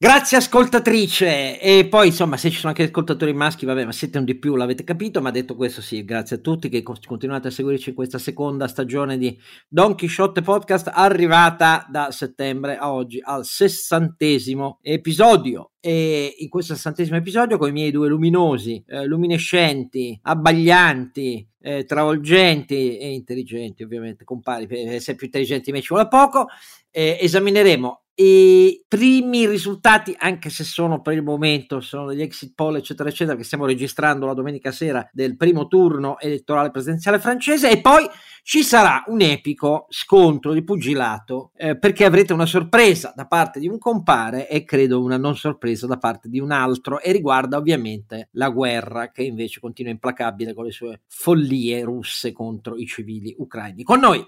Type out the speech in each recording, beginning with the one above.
Grazie ascoltatrice. E poi insomma se ci sono anche ascoltatori maschi vabbè ma siete un di più l'avete capito ma detto questo sì grazie a tutti che continuate a seguirci in questa seconda stagione di Don Quixote Podcast arrivata da settembre a oggi al sessantesimo episodio. E in questo sessantesimo episodio con i miei due luminosi, eh, luminescenti, abbaglianti, eh, travolgenti e intelligenti ovviamente compari, per essere più intelligenti me ci vuole poco, eh, esamineremo i primi risultati, anche se sono per il momento, sono degli exit poll, eccetera, eccetera, che stiamo registrando la domenica sera del primo turno elettorale presidenziale francese, e poi ci sarà un epico scontro di pugilato, eh, perché avrete una sorpresa da parte di un compare e credo una non sorpresa da parte di un altro, e riguarda ovviamente la guerra che invece continua implacabile con le sue follie russe contro i civili ucraini. Con noi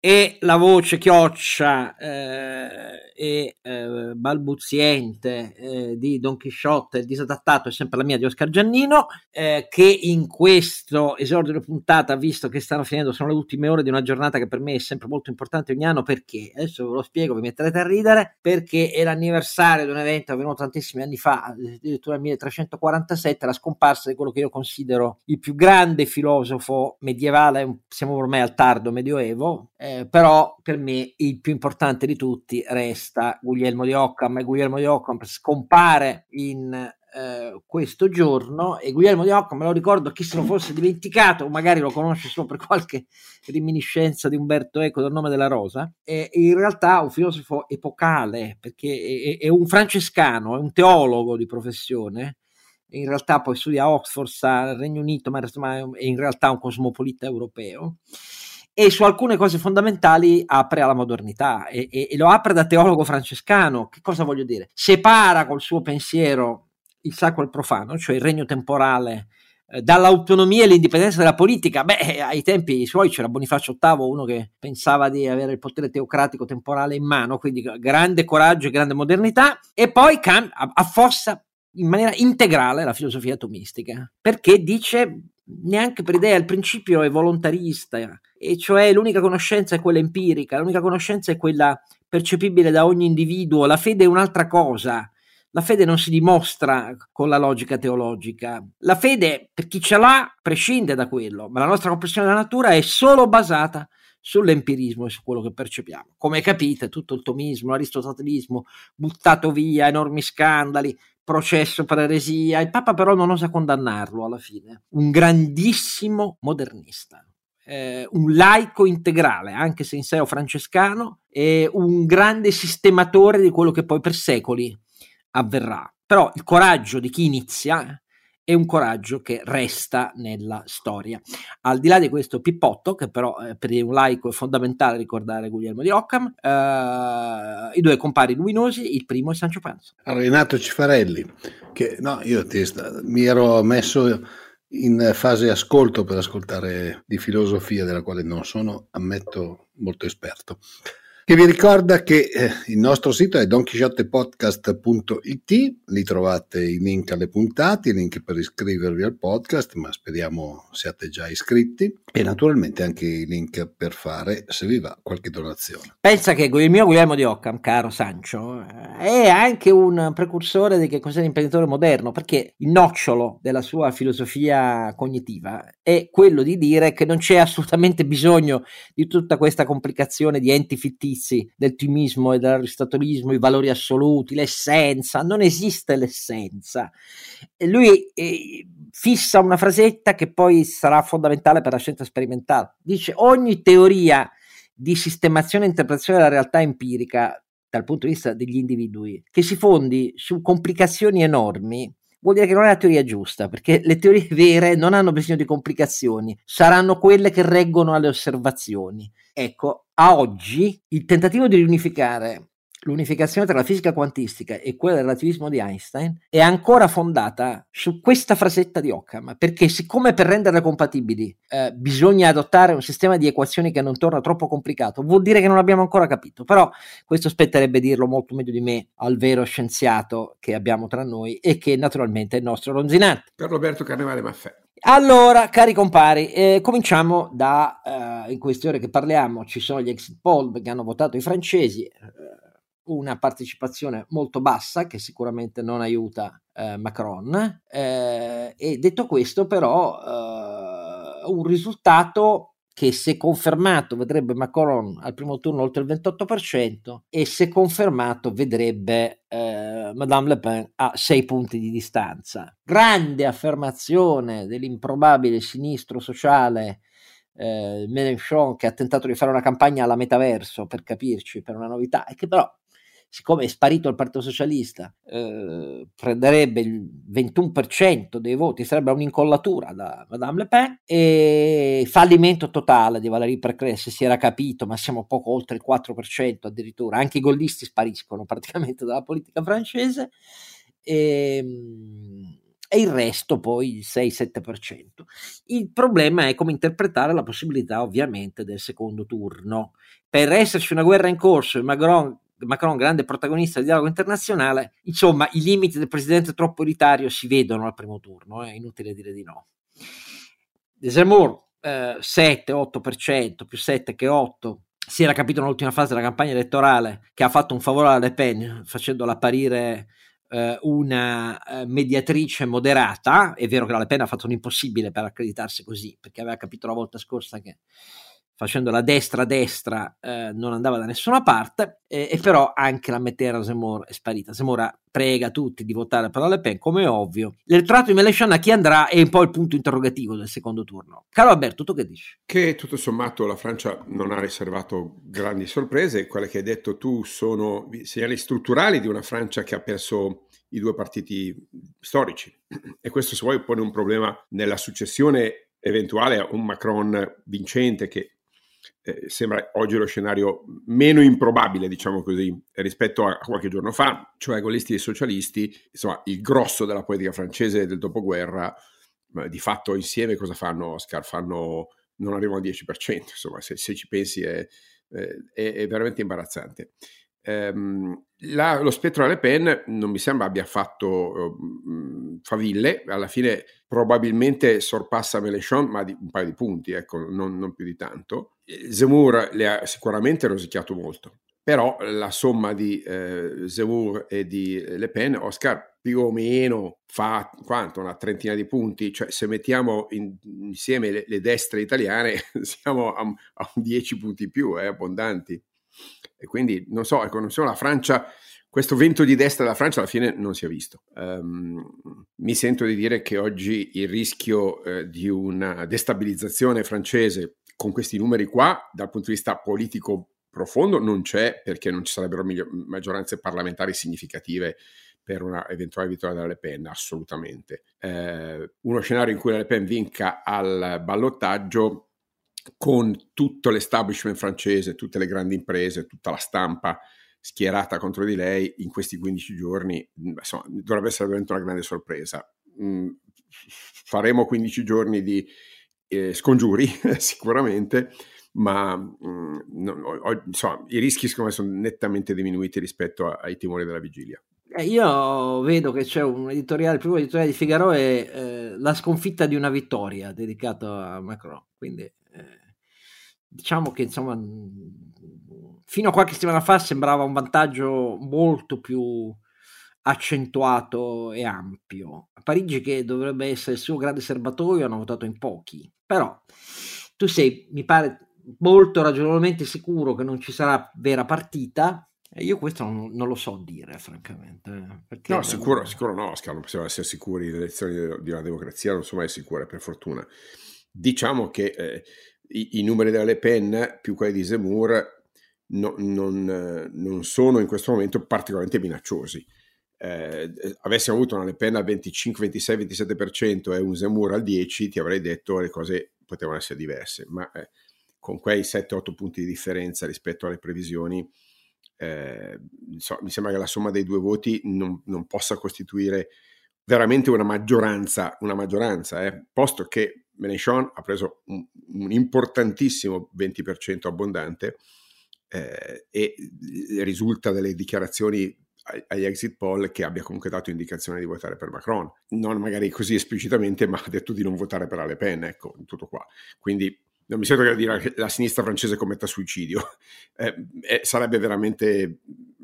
e la voce chioccia eh, e eh, balbuziente eh, di Don Chisciotte, disadattato è sempre la mia di Oscar Giannino, eh, che in questo esordio di puntata, visto che stanno finendo, sono le ultime ore di una giornata che per me è sempre molto importante ogni anno, perché adesso ve lo spiego, vi metterete a ridere, perché è l'anniversario di un evento avvenuto tantissimi anni fa, addirittura nel 1347, la scomparsa di quello che io considero il più grande filosofo medievale, siamo ormai al tardo medioevo, eh, però per me il più importante di tutti resta Guglielmo di Occam e Guglielmo di Occam scompare in eh, questo giorno e Guglielmo di Occam me lo ricordo chi se lo fosse dimenticato magari lo conosce solo per qualche reminiscenza di Umberto Eco del nome della rosa è in realtà un filosofo epocale perché è, è un francescano è un teologo di professione in realtà poi studia a Oxford, sta nel Regno Unito, ma è in realtà un cosmopolita europeo e su alcune cose fondamentali apre alla modernità e, e, e, lo apre da teologo francescano. Che cosa voglio dire? Separa col suo pensiero il sacro e il profano, cioè il regno temporale, eh, dall'autonomia e l'indipendenza della politica. Beh, ai tempi suoi c'era Bonifacio VIII, uno che pensava di avere il potere teocratico temporale in mano, quindi grande coraggio e grande modernità, e poi cam- affossa in maniera integrale la filosofia atomistica, perché dice neanche per idea, il principio è volontarista, e cioè l'unica conoscenza è quella empirica, l'unica conoscenza è quella percepibile da ogni individuo, la fede è un'altra cosa. La fede non si dimostra con la logica teologica. La fede, per chi ce l'ha, prescinde da quello, ma la nostra comprensione della natura è solo basata sull'empirismo e su quello che percepiamo. Come capite, tutto il tomismo, l'aristotelismo, buttato via, enormi scandali, processo per eresia. Il Papa però non osa condannarlo alla fine. Un grandissimo modernista. Eh, un laico integrale, anche se in sé è francescano, e un grande sistematore di quello che poi per secoli avverrà. Però il coraggio di chi inizia e un coraggio che resta nella storia. Al di là di questo pippotto, che però eh, per un laico è fondamentale ricordare Guglielmo di Occam, eh, i due compari luminosi, il primo è Sancio Panza. Renato Cifarelli, che no, io ti, mi ero messo in fase ascolto per ascoltare di filosofia della quale non sono, ammetto, molto esperto che vi ricorda che eh, il nostro sito è donchisciottepodcast.it, lì trovate i link alle puntate, i link per iscrivervi al podcast, ma speriamo siate già iscritti, e naturalmente anche i link per fare, se vi va, qualche donazione. Pensa che il mio Guglielmo di Occam, caro Sancio, è anche un precursore di che cos'è l'imprenditore moderno, perché il nocciolo della sua filosofia cognitiva è quello di dire che non c'è assolutamente bisogno di tutta questa complicazione di enti fittizi giudizi del timismo e dell'aristotelismo, i valori assoluti, l'essenza, non esiste l'essenza. E lui eh, fissa una frasetta che poi sarà fondamentale per la scienza sperimentale. Dice ogni teoria di sistemazione e interpretazione della realtà empirica dal punto di vista degli individui che si fondi su complicazioni enormi vuol dire che non è la teoria giusta, perché le teorie vere non hanno bisogno di complicazioni, saranno quelle che reggono alle osservazioni. Ecco, a oggi il tentativo di riunificare l'unificazione tra la fisica quantistica e quella del relativismo di Einstein è ancora fondata su questa frasetta di Occam, perché siccome per renderle compatibili eh, bisogna adottare un sistema di equazioni che non torna troppo complicato, vuol dire che non abbiamo ancora capito, però questo spetterebbe dirlo molto meglio di me al vero scienziato che abbiamo tra noi e che naturalmente è il nostro Ronzinante. Per Roberto Carnevale Maffè. Allora, cari compari, eh, cominciamo da, eh, in queste ore che parliamo, ci sono gli exit poll che hanno votato i francesi, eh, una partecipazione molto bassa che sicuramente non aiuta eh, Macron eh, e detto questo però eh, un risultato che se confermato vedrebbe Macron al primo turno oltre il 28% e se confermato vedrebbe Madame Le Pen a 6 punti di distanza. Grande affermazione dell'improbabile sinistro sociale eh, Mélenchon che ha tentato di fare una campagna alla metaverso per capirci, per una novità, e che però siccome è sparito il Partito Socialista, eh, prenderebbe il 21% dei voti, sarebbe un'incollatura da Madame Le Pen e fallimento totale di Valérie Pécresse, si era capito, ma siamo poco oltre il 4% addirittura, anche i gollisti spariscono praticamente dalla politica francese e, ehm, e il resto poi il 6-7%. Il problema è come interpretare la possibilità ovviamente del secondo turno. Per esserci una guerra in corso e Macron Macron, grande protagonista del dialogo internazionale, insomma i limiti del presidente troppo elitario si vedono al primo turno, è inutile dire di no. Zemmour eh, 7-8%, più 7 che 8, si era capito nell'ultima fase della campagna elettorale che ha fatto un favore alla Le Pen facendola apparire eh, una eh, mediatrice moderata, è vero che la Le Pen ha fatto un impossibile per accreditarsi così, perché aveva capito la volta scorsa che facendo la destra-destra eh, non andava da nessuna parte eh, e però anche la Mettera Zemmour è sparita. Zemmour prega tutti di votare per la Le Pen, come è ovvio. L'elettorato di Mélenchon a chi andrà è un po' il punto interrogativo del secondo turno. Caro Alberto, tu che dici? Che tutto sommato la Francia non ha riservato grandi sorprese, quelle che hai detto tu sono segnali strutturali di una Francia che ha perso i due partiti storici e questo se vuoi pone un problema nella successione eventuale a un Macron vincente che eh, sembra oggi lo scenario meno improbabile, diciamo così, rispetto a qualche giorno fa, cioè golisti e socialisti, insomma, il grosso della politica francese del dopoguerra, di fatto insieme cosa fanno, Oscar? Fanno, non arrivano al 10%, insomma, se, se ci pensi è, è, è veramente imbarazzante. Um, la, lo spettro delle Pen non mi sembra abbia fatto uh, faville, alla fine probabilmente sorpassa Mélenchon, ma di un paio di punti, ecco, non, non più di tanto. Zemmour le ha sicuramente rosicchiato molto, però la somma di eh, Zemmour e di Le Pen, Oscar, più o meno fa quanto? Una trentina di punti, cioè se mettiamo in, insieme le, le, destre italiane siamo a, a 10 punti più, eh, abbondanti. E quindi non so, ecco, non so, la Francia, questo vento di destra della Francia alla fine non si è visto. Um, mi sento di dire che oggi il rischio eh, di una destabilizzazione francese con questi numeri qua, dal punto di vista politico profondo, non c'è perché non ci sarebbero miglior- maggioranze parlamentari significative per una eventuale vittoria della Le Pen, assolutamente. Eh, uno scenario in cui la Le Pen vinca al ballottaggio con tutto l'establishment francese, tutte le grandi imprese, tutta la stampa schierata contro di lei in questi 15 giorni, insomma, dovrebbe essere veramente una grande sorpresa. Mm, faremo 15 giorni di eh, scongiuri sicuramente, ma mm, no, ho, insomma, i rischi secondo me sono nettamente diminuiti rispetto a, ai timori della vigilia. Eh, io vedo che c'è un editoriale, il primo editoriale di Figaro è eh, La sconfitta di una vittoria dedicato a Macron, quindi eh, diciamo che insomma fino a qualche settimana fa sembrava un vantaggio molto più accentuato e ampio. A Parigi, che dovrebbe essere il suo grande serbatoio, hanno votato in pochi. Però tu sei, mi pare, molto ragionevolmente sicuro che non ci sarà vera partita. E io questo non, non lo so dire, francamente. Perché no, sicuro, sicuro no, Oscar, non possiamo essere sicuri. Le elezioni di una democrazia non sono mai sicure, per fortuna. Diciamo che eh, i, i, numeri della Le Pen più quelli di Zemmour no, non, non sono in questo momento particolarmente minacciosi eh, avessimo avuto una Le Pen al 25, 26, 27% e un Zemmour al 10%, ti avrei detto le cose potevano essere diverse, ma eh, con quei 7-8 punti di differenza rispetto alle previsioni eh, so, mi sembra che la somma dei due voti non, non possa costituire veramente una maggioranza, una maggioranza eh, posto che Mélenchon ha preso un, un importantissimo 20% abbondante eh, e risulta dalle dichiarazioni agli exit poll che abbia comunque dato indicazione di votare per Macron. Non magari così esplicitamente, ma ha detto di non votare per Le Pen, ecco, tutto qua. Quindi non mi sento che dire che la sinistra francese commetta suicidio. Eh, eh, sarebbe veramente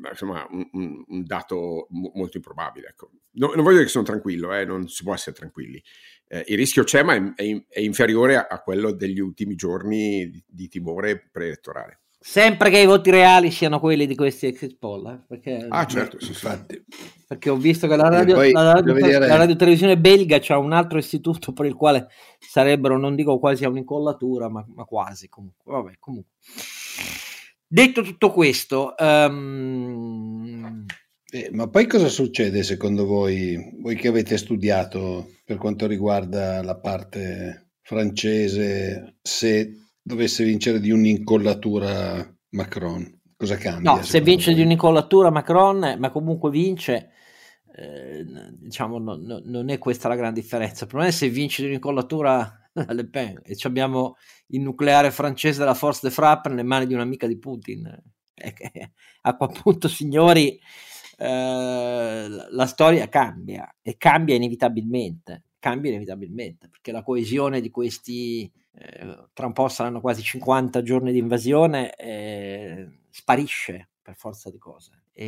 insomma, un, un dato mo- molto improbabile. Ecco. No, non voglio dire che sono tranquillo, eh, non si può essere tranquilli. Eh, il rischio c'è, ma è, è, è inferiore a, a, quello degli ultimi giorni di, di timore preelettorale. Sempre che i voti reali siano quelli di questi exit poll. Eh? Perché, ah, certo, sì, infatti. Perché ho visto che la radio, la radio, vedere... la radio televisione belga c'ha un altro istituto per il quale sarebbero, non dico quasi a un'incollatura, ma, ma quasi comunque. Vabbè, comunque. Detto tutto questo, um... eh, ma poi cosa succede secondo voi, voi che avete studiato per quanto riguarda la parte francese, se dovesse vincere di un'incollatura Macron? Cosa cambia? No, se vince voi? di un'incollatura Macron, ma comunque vince, eh, diciamo, no, no, non è questa la gran differenza. Il problema è se vince di un'incollatura Le Pen e abbiamo il nucleare francese della Force de Frappe nelle mani di un'amica di Putin. a quel punto, signori, eh, la storia cambia e cambia inevitabilmente. Cambia inevitabilmente perché la coesione di questi eh, tra un po' saranno quasi 50 giorni di invasione, eh, sparisce per forza di cose. E,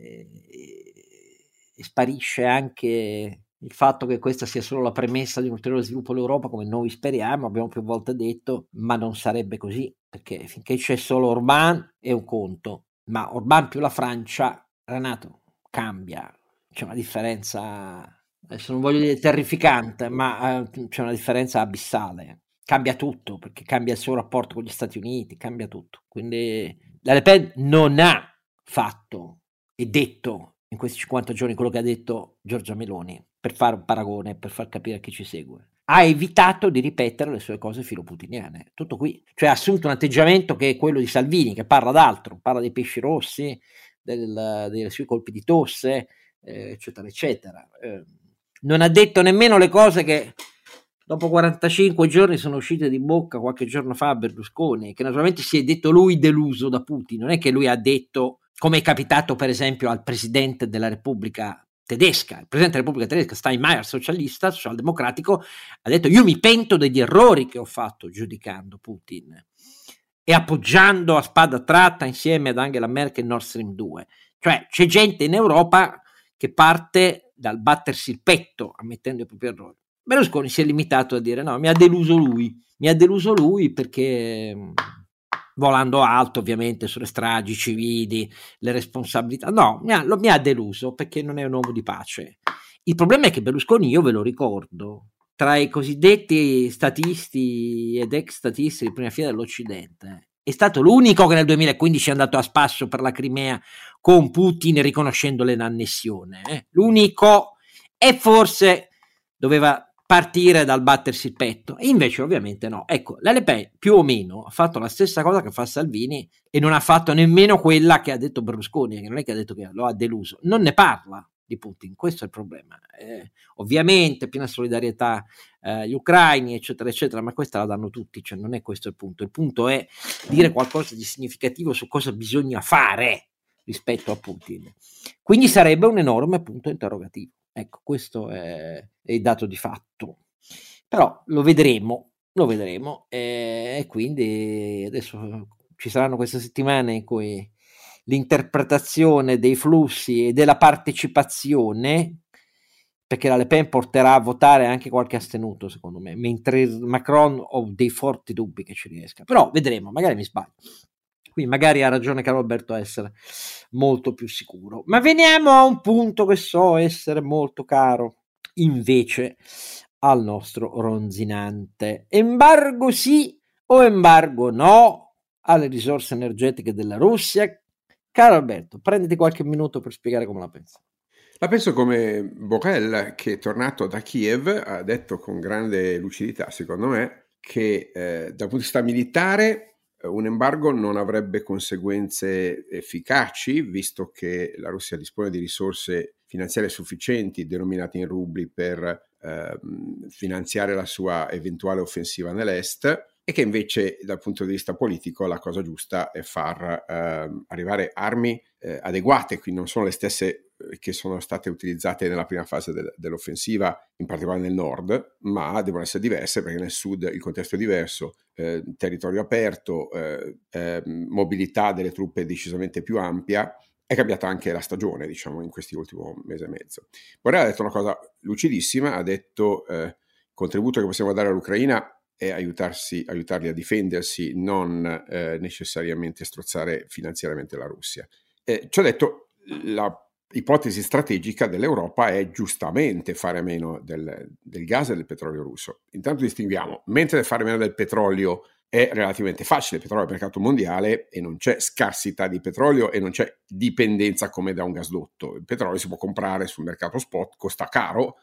e, e, sparisce anche il fatto che questa sia solo la premessa di un ulteriore sviluppo dell'Europa, come noi speriamo, abbiamo più volte detto, ma non sarebbe così, perché finché c'è solo Orban è un conto, ma Orban più la Francia, Renato, cambia, c'è una differenza adesso non voglio dire terrificante, ma uh, c'è una differenza abissale cambia tutto, perché cambia il suo rapporto con gli Stati Uniti, cambia tutto. Quindi la Le Pen non ha fatto e detto in questi 50 giorni quello che ha detto Giorgia Meloni, per fare un paragone, per far capire a chi ci segue. Ha evitato di ripetere le sue cose filoputiniane, tutto qui. Cioè ha assunto un atteggiamento che è quello di Salvini, che parla d'altro, parla dei pesci rossi, del, dei suoi colpi di tosse, eh, eccetera, eccetera. Eh, non ha detto nemmeno le cose che dopo 45 giorni sono uscite di bocca qualche giorno fa a Berlusconi, che naturalmente si è detto lui deluso da Putin, non è che lui ha detto, come è capitato per esempio al Presidente della Repubblica tedesca, il Presidente della Repubblica tedesca Steinmeier, socialista, socialdemocratico, ha detto io mi pento degli errori che ho fatto giudicando Putin e appoggiando a spada tratta insieme ad Angela Merkel Nord Stream 2. Cioè c'è gente in Europa che parte dal battersi il petto ammettendo i propri errori. Berlusconi si è limitato a dire no, mi ha deluso lui, mi ha deluso lui perché mm, volando alto ovviamente sulle stragi civili, le responsabilità, no, mi ha, lo, mi ha deluso perché non è un uomo di pace. Il problema è che Berlusconi, io ve lo ricordo, tra i cosiddetti statisti ed ex statisti di prima fila dell'Occidente, è stato l'unico che nel 2015 è andato a spasso per la Crimea con Putin riconoscendole l'annessione. Eh? L'unico e forse doveva partire dal battersi il petto. E invece, ovviamente, no. Ecco, la Le Pen più o meno ha fatto la stessa cosa che fa Salvini e non ha fatto nemmeno quella che ha detto Berlusconi, che non è che ha detto che lo ha deluso, non ne parla di Putin. Questo è il problema. Eh, ovviamente, piena solidarietà eh, agli ucraini, eccetera, eccetera, ma questa la danno tutti, cioè non è questo il punto. Il punto è dire qualcosa di significativo su cosa bisogna fare rispetto a Putin. Quindi sarebbe un enorme punto interrogativo. Ecco, questo è, è il dato di fatto. Però lo vedremo, lo vedremo e, e quindi adesso ci saranno queste settimane in cui l'interpretazione dei flussi e della partecipazione, perché la Le Pen porterà a votare anche qualche astenuto, secondo me, mentre Macron ho dei forti dubbi che ci riesca. Però vedremo, magari mi sbaglio. Quindi magari ha ragione Carlo Alberto a essere molto più sicuro. Ma veniamo a un punto che so essere molto caro invece al nostro ronzinante. Embargo sì o embargo no alle risorse energetiche della Russia? Caro Alberto, prenditi qualche minuto per spiegare come la pensi. La penso come Borrell che tornato da Kiev ha detto con grande lucidità, secondo me, che eh, dal punto di vista militare un embargo non avrebbe conseguenze efficaci, visto che la Russia dispone di risorse finanziarie sufficienti denominate in rubli per eh, finanziare la sua eventuale offensiva nell'est e che invece dal punto di vista politico la cosa giusta è far eh, arrivare armi eh, adeguate, quindi non sono le stesse eh, che sono state utilizzate nella prima fase del, dell'offensiva, in particolare nel nord, ma devono essere diverse perché nel sud il contesto è diverso, eh, territorio aperto, eh, ehm, mobilità delle truppe decisamente più ampia è cambiata anche la stagione, diciamo, in questi ultimi mesi e mezzo. Borrell ha detto una cosa lucidissima, ha detto eh, il contributo che possiamo dare all'Ucraina è aiutarli a difendersi, non eh, necessariamente strozzare finanziariamente la Russia. Eh, ci ha detto l'ipotesi strategica dell'Europa è giustamente fare meno del, del gas e del petrolio russo. Intanto distinguiamo, mentre fare meno del petrolio è relativamente facile, il petrolio è il mercato mondiale e non c'è scarsità di petrolio e non c'è dipendenza come da un gasdotto. Il petrolio si può comprare sul mercato spot, costa caro,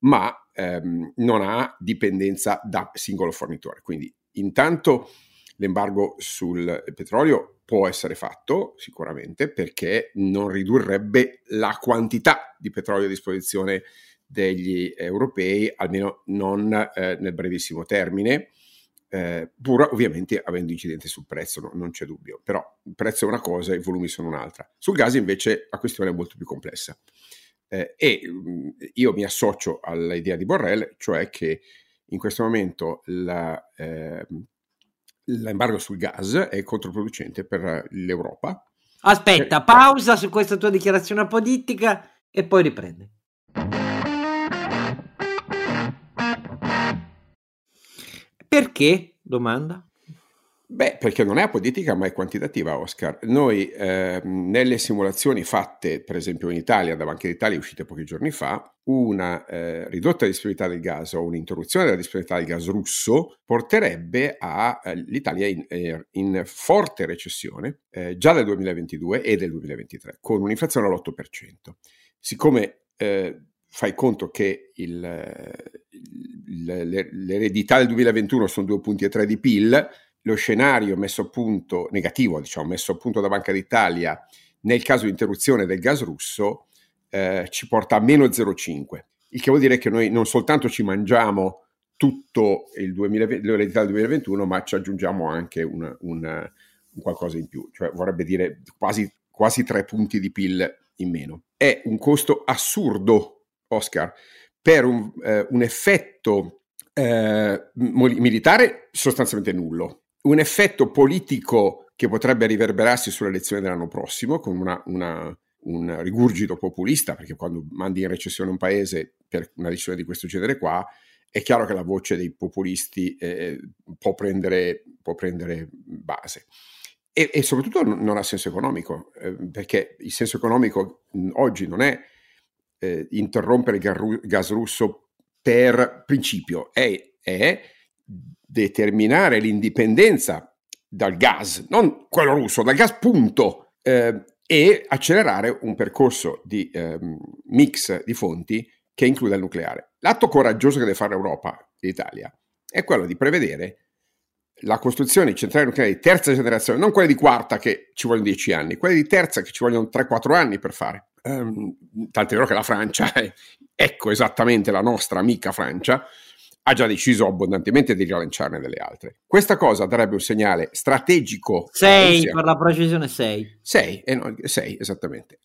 ma ehm, non ha dipendenza da singolo fornitore. Quindi intanto l'embargo sul petrolio può essere fatto sicuramente perché non ridurrebbe la quantità di petrolio a disposizione degli europei, almeno non eh, nel brevissimo termine, eh, pur ovviamente avendo incidente sul prezzo, no, non c'è dubbio, però il prezzo è una cosa i volumi sono un'altra. Sul gas invece la questione è molto più complessa. Eh, e mh, mm, io mi associo all'idea di Borrell, cioè che in questo momento la, eh, l'embargo sul gas è controproducente per l'Europa. Aspetta, eh, pausa su questa tua dichiarazione politica e poi riprende. Perché? Domanda. Beh, perché non è politica ma è quantitativa, Oscar. Noi eh, nelle simulazioni fatte, per esempio in Italia, da Banca d'Italia, uscite pochi giorni fa, una eh, ridotta disponibilità del gas o un'interruzione della disponibilità del gas russo porterebbe all'Italia eh, in, eh, in, forte recessione eh, già del 2022 e del 2023, con un'inflazione all'8%. Siccome eh, fai conto che il, il, l'eredità del 2021 sono 2,3 punti di PIL, lo scenario messo a punto, negativo, diciamo, messo a punto da Banca d'Italia nel caso di interruzione del gas russo eh, ci porta a meno 0,5, il che vuol dire che noi non soltanto ci mangiamo tutto il 2020, l'eredità del 2021, ma ci aggiungiamo anche un, un, un qualcosa in più, cioè vorrebbe dire quasi, quasi 3 punti di PIL in meno. È un costo assurdo, Oscar, per un, eh, un effetto eh, militare sostanzialmente nullo un effetto politico che potrebbe riverberarsi sulle elezioni dell'anno prossimo con una, una, un rigurgito populista, perché quando mandi in recessione un paese per una decisione di questo genere qua, è chiaro che la voce dei populisti eh, può, prendere, può, prendere, base. E, e soprattutto non, non, ha senso economico, eh, perché il senso economico oggi non è eh, interrompere il gas russo per principio, è, è determinare l'indipendenza dal gas, non quello russo, dal gas punto, eh, e accelerare un percorso di eh, mix di fonti che includa il nucleare. L'atto coraggioso che deve fare l'Europa e l'Italia è quello di prevedere la costruzione di centrali nucleari di terza generazione, non quelle di quarta che ci vogliono dieci anni, quelle di terza che ci vogliono 3-4 anni per fare. Um, tant'è vero che la Francia, è, ecco esattamente la nostra amica Francia, ha già deciso abbondantemente di rilanciarne delle altre. Questa cosa darebbe un segnale strategico. 6 per la precisione 6. 6, eh no, 6 esattamente.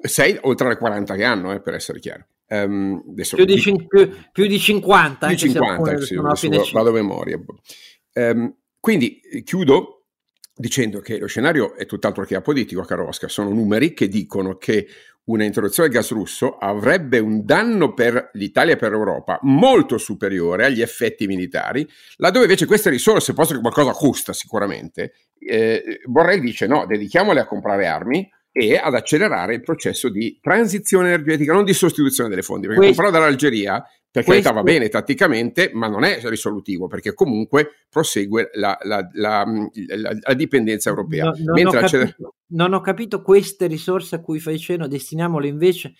6 uh, oltre alle 40 che hanno, eh, per essere chiaro. Um, adesso, più, di, cin- più, più, di 50. Più di 50, sì, adesso vado a memoria. Um, quindi chiudo dicendo che lo scenario è tutt'altro che apolitico, caro Oscar, sono numeri che dicono che una introduzione del gas russo avrebbe un danno per l'Italia e per l'Europa molto superiore agli effetti militari, laddove invece queste risorse, posto che qualcosa costa sicuramente, eh, Borrell dice no, dedichiamole a comprare armi e ad accelerare il processo di transizione energetica, non di sostituzione delle fonti, perché Questo... comprare dall'Algeria per Questo... carità va bene tatticamente, ma non è risolutivo perché comunque prosegue la, la, la, la dipendenza europea. No, non, ho capito, non, ho capito, queste risorse a cui fai cenno, destiniamole invece.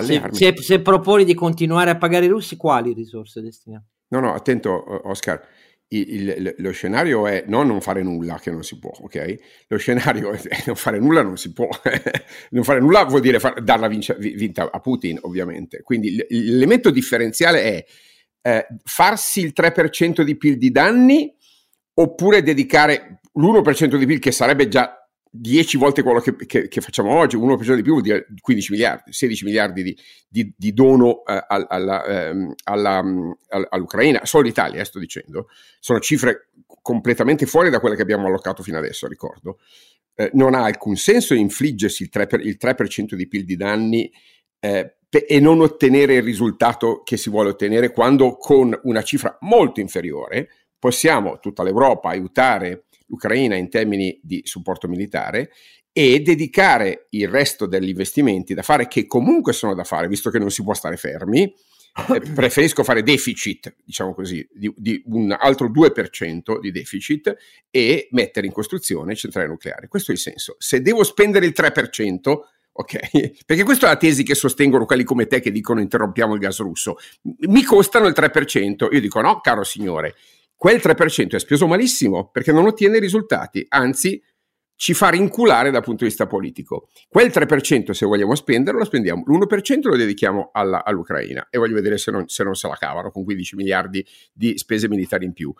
Se, se, se, proponi di continuare a pagare i russi, quali risorse destiniamo? No, no, attento Oscar. Il, il, lo scenario è non non fare nulla, che non si può, ok? Lo scenario è non fare nulla non si può. non fare nulla vuol dire far, darla vince, vinta a Putin, ovviamente. Quindi l'elemento differenziale è eh, farsi il 3% di PIL di danni oppure dedicare l'1% di PIL, che sarebbe già 10 volte quello che, che, che, facciamo oggi, 1% di più vuol dire 15 miliardi, 16 miliardi di, di, di dono eh, alla, ehm, alla, alla, all'Ucraina, solo l'Italia, eh, sto dicendo, sono cifre completamente fuori da quelle che abbiamo allocato fino adesso, ricordo. Eh, non ha alcun senso infliggersi il 3%, per, il 3% di PIL di danni eh, e non ottenere il risultato che si vuole ottenere quando con una cifra molto inferiore possiamo, tutta l'Europa, aiutare l'Ucraina in termini di supporto militare e dedicare il resto degli investimenti da fare, che comunque sono da fare, visto che non si può stare fermi, eh, preferisco fare deficit, diciamo così, di, di, un altro 2% di deficit e mettere in costruzione centrali nucleari. Questo è il senso. Se devo spendere il 3%, ok? Perché questa è la tesi che sostengono quelli come te che dicono interrompiamo il gas russo. Mi costano il 3%. Io dico no, caro signore, quel 3% è speso malissimo perché non ottiene risultati, anzi ci fa rinculare dal punto di vista politico. Quel 3% se vogliamo spenderlo lo spendiamo, l'1% lo dedichiamo alla, all'Ucraina e voglio vedere se non, se non, se la cavano con 15 miliardi di spese militari in più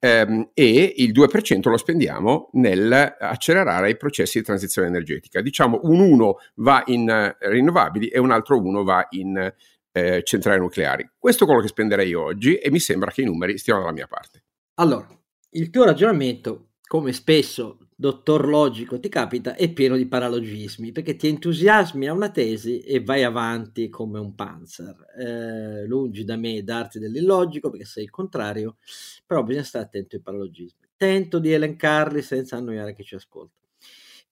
ehm, e il 2% lo spendiamo nel accelerare i processi di transizione energetica. Diciamo un 1 va in uh, rinnovabili e un altro 1 va in eh, centrali nucleari. Questo è quello che spenderei oggi e mi sembra che i numeri stiano dalla mia parte. Allora, il tuo ragionamento, come spesso dottor logico ti capita, è pieno di paralogismi, perché ti entusiasmi a una tesi e vai avanti come un panzer. Eh, lungi da me darti dell'illogico, perché sei il contrario, però bisogna stare attento ai paralogismi. Tento di elencarli senza annoiare chi ci ascolta.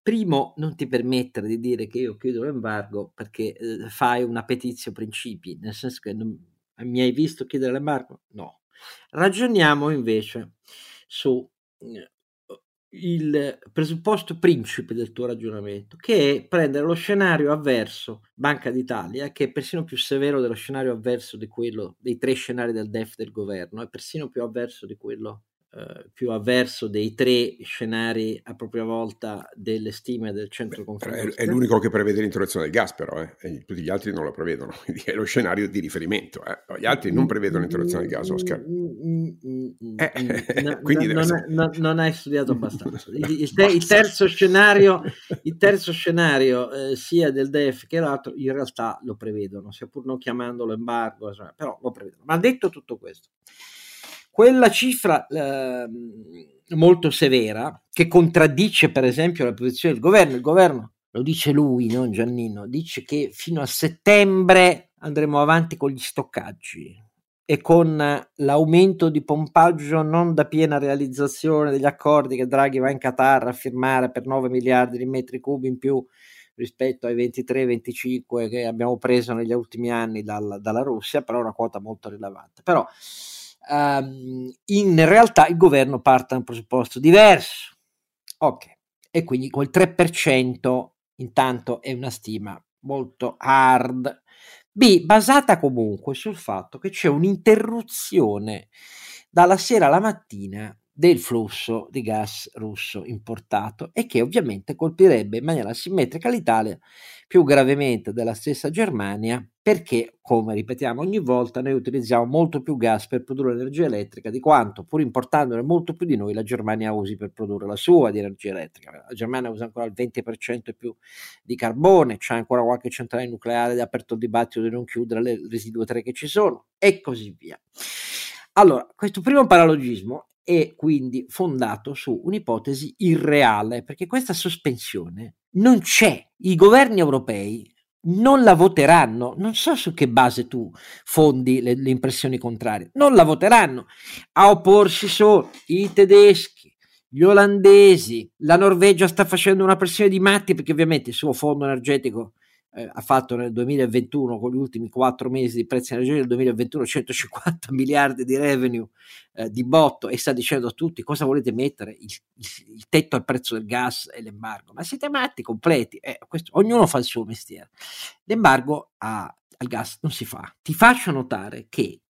Primo, non ti permettere di dire che io chiudo l'embargo perché eh, fai una petizio principi, nel senso che non, mi hai visto chiedere l'embargo? No. Ragioniamo invece su eh, il presupposto principe del tuo ragionamento, che è prendere lo scenario avverso Banca d'Italia, che è persino più severo dello scenario avverso di quello dei tre scenari del DEF del governo, è persino più avverso di quello eh, più avverso dei tre scenari a propria volta delle stime del centro conferenza. È, l'unico che prevede l'introduzione del gas, però, eh, tutti gli altri non lo prevedono, quindi è lo scenario di riferimento. Eh. Gli altri non prevedono l'introduzione del gas, Oscar. Mm, mm, mm, eh, quindi no, non, no, non, hai studiato abbastanza. Il, il, te, il terzo scenario, il terzo scenario eh, sia del DEF che l'altro, in realtà lo prevedono, sia pur non chiamandolo embargo, però lo prevedono. Ma detto tutto questo, quella cifra eh, molto severa che contraddice per esempio la posizione del governo. Il governo, lo dice lui, non Giannino, dice che fino a settembre andremo avanti con gli stoccaggi e con l'aumento di pompaggio non da piena realizzazione degli accordi che Draghi va in Qatar a firmare per 9 miliardi di metri cubi in più rispetto ai 23-25 che abbiamo preso negli ultimi anni dal, dalla Russia, però una quota molto rilevante. Però um, in realtà il governo parte da un presupposto diverso. Ok, e quindi quel 3% intanto è una stima molto hard. B, basata comunque sul fatto che c'è un'interruzione dalla sera alla mattina del flusso di gas russo importato e che ovviamente colpirebbe in maniera simmetrica l'Italia più gravemente della stessa Germania perché, come ripetiamo ogni volta, noi utilizziamo molto più gas per produrre energia elettrica di quanto, pur importandone molto più di noi, la Germania usi per produrre la sua di energia elettrica. La Germania usa ancora il 20% e più di carbone, c'è ancora qualche centrale nucleare, aperto il dibattito di non chiudere le residue tre che ci sono e così via. Allora, questo primo paralogismo è quindi fondato su un'ipotesi irreale, perché questa sospensione non c'è. I governi europei non la voteranno. Non so su che base tu fondi le, le impressioni contrarie. Non la voteranno. A opporsi sono i tedeschi, gli olandesi. La Norvegia sta facendo una pressione di matti perché ovviamente il suo fondo energetico eh, ha fatto nel 2021 con gli ultimi quattro mesi di prezzi energetici del 2021 150 miliardi di revenue eh, di botto e sta dicendo a tutti cosa volete mettere il, il, il, tetto al prezzo del gas e l'embargo? Ma siete matti completi eh, questo, ognuno fa il suo mestiere. L'embargo a, al gas non si fa. Ti faccio notare che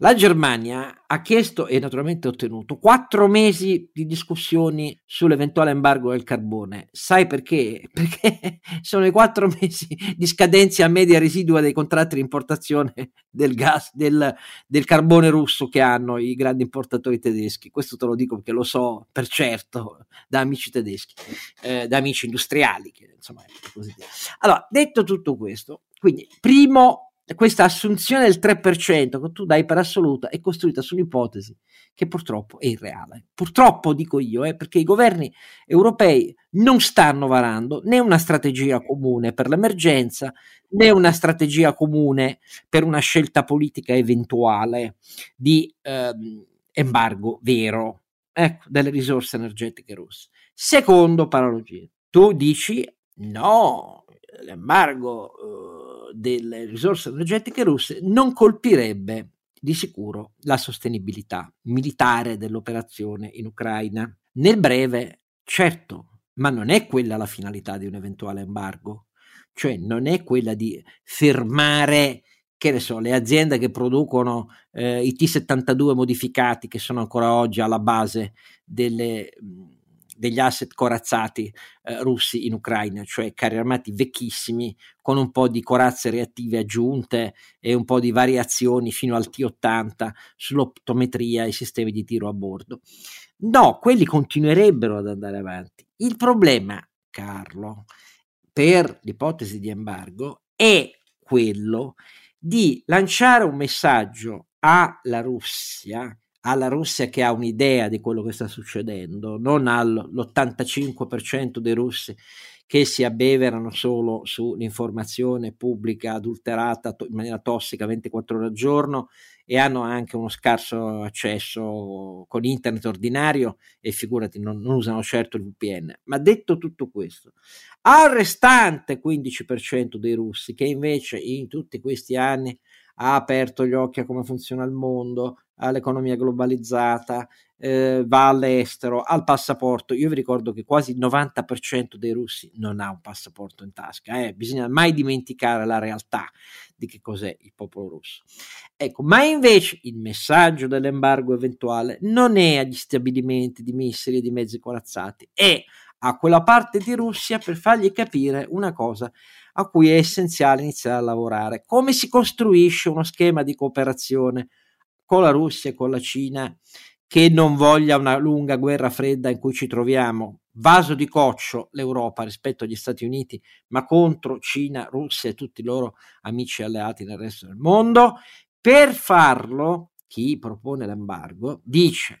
La Germania ha chiesto e naturalmente ottenuto quattro mesi di discussioni sull'eventuale embargo del carbone. Sai perché? Perché sono i quattro mesi di scadenza media residua dei contratti di importazione del gas, del, del carbone russo che hanno i grandi importatori tedeschi. Questo te lo dico perché lo so per certo da amici tedeschi, eh, da amici industriali. Che, insomma, così. Allora, detto tutto questo, quindi primo questa assunzione del 3% che tu dai per assoluta è costruita sull'ipotesi che purtroppo è irreale. Purtroppo dico io, eh, perché i governi europei non stanno varando né una strategia comune per l'emergenza né una strategia comune per una scelta politica eventuale di ehm, embargo vero ecco, delle risorse energetiche russe. Secondo paralogia, tu dici no, l'embargo uh, delle risorse energetiche russe non colpirebbe di sicuro la sostenibilità militare dell'operazione in Ucraina. Nel breve, certo, ma non è quella la finalità di un eventuale embargo, cioè non è quella di fermare che ne so, le aziende che producono eh, i T72 modificati che sono ancora oggi alla base delle degli asset corazzati eh, russi in Ucraina, cioè carri armati vecchissimi con un po' di corazze reattive aggiunte e un po' di variazioni fino al T80 sull'optometria e sistemi di tiro a bordo. No, quelli continuerebbero ad andare avanti. Il problema, Carlo, per l'ipotesi di embargo è quello di lanciare un messaggio alla Russia alla Russia che ha un'idea di quello che sta succedendo, non all'85% dei russi che si abbeverano solo sull'informazione pubblica adulterata in maniera tossica 24 ore al giorno e hanno anche uno scarso accesso con internet ordinario e figurati non, non usano certo il VPN. Ma detto tutto questo, al restante 15% dei russi che invece in tutti questi anni ha aperto gli occhi a come funziona il mondo, all'economia globalizzata, eh, va all'estero, al passaporto. Io vi ricordo che quasi il 90% dei russi non ha un passaporto in tasca, eh. bisogna mai dimenticare la realtà di che cos'è il popolo russo. Ecco, ma invece il messaggio dell'embargo eventuale non è agli stabilimenti di missili e di mezzi corazzati, è a quella parte di Russia per fargli capire una cosa a cui è essenziale iniziare a lavorare. Come si costruisce uno schema di cooperazione con la Russia e con la Cina che non voglia una lunga guerra fredda in cui ci troviamo, vaso di coccio l'Europa rispetto agli Stati Uniti, ma contro Cina, Russia e tutti i loro amici alleati nel resto del mondo. Per farlo, chi propone l'embargo dice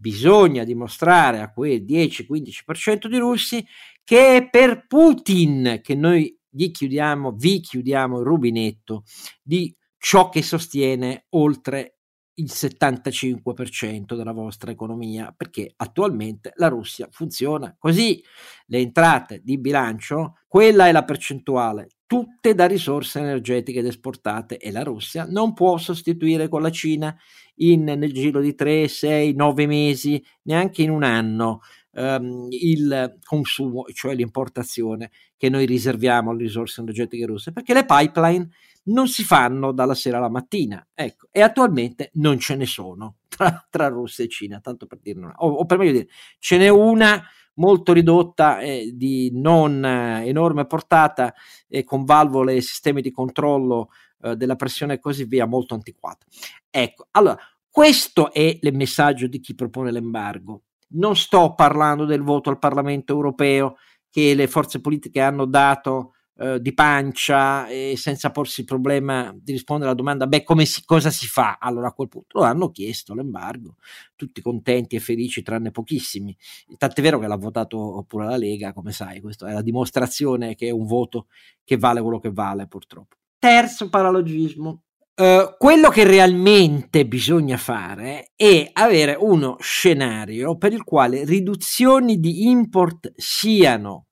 bisogna dimostrare a quel 10-15% di russi che è per Putin che noi gli chiudiamo, vi chiudiamo il rubinetto di ciò che sostiene oltre il 75% della vostra economia, perché attualmente la Russia funziona così. Le entrate di bilancio, quella è la percentuale, tutte da risorse energetiche ed esportate e la Russia non può sostituire con la Cina in, nel giro di 3, 6, 9 mesi, neanche in un anno ehm, il consumo, cioè l'importazione che noi riserviamo alle risorse energetiche russe, perché le pipeline non si fanno dalla sera alla mattina, ecco, e attualmente non ce ne sono tra, tra Russia e Cina, tanto per dirne una, o, o per meglio dire, ce n'è una molto ridotta eh, di non eh, enorme portata e con valvole e sistemi di controllo eh, della pressione e così via molto antiquata. Ecco, allora questo è il messaggio di chi propone l'embargo. Non sto parlando del voto al Parlamento europeo che le forze politiche hanno dato eh, di pancia e senza porsi il problema di rispondere alla domanda, beh, come si, cosa si fa? Allora a quel punto lo hanno chiesto l'embargo, tutti contenti e felici, tranne pochissimi. Tant'è vero che l'ha votato pure la Lega, come sai, questa è la dimostrazione che è un voto che vale quello che vale, purtroppo. Terzo paralogismo, Uh, quello che realmente bisogna fare è avere uno scenario per il quale riduzioni di import siano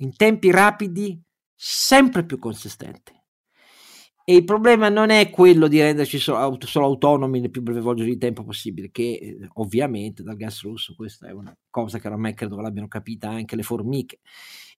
in tempi rapidi sempre più consistenti. E il problema non è quello di renderci solo, solo autonomi nel più breve volgere di tempo possibile, che eh, ovviamente dal gas russo questa è una cosa che ormai credo l'abbiano capita anche le formiche.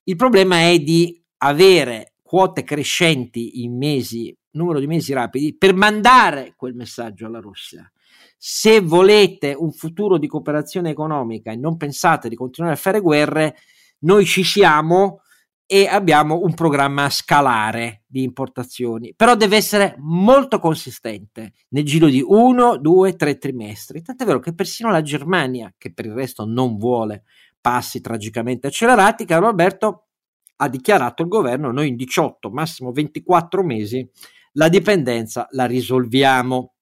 Il problema è di avere quote crescenti in mesi numero di mesi rapidi per mandare quel messaggio alla Russia. Se volete un futuro di cooperazione economica e non pensate di continuare a fare guerre, noi ci siamo e abbiamo un programma scalare di importazioni, però deve essere molto consistente nel giro di uno, due, tre trimestri. Tant'è vero che persino la Germania, che per il resto non vuole passi tragicamente accelerati, caro Alberto, ha dichiarato il governo, noi in 18, massimo 24 mesi, la dipendenza la risolviamo.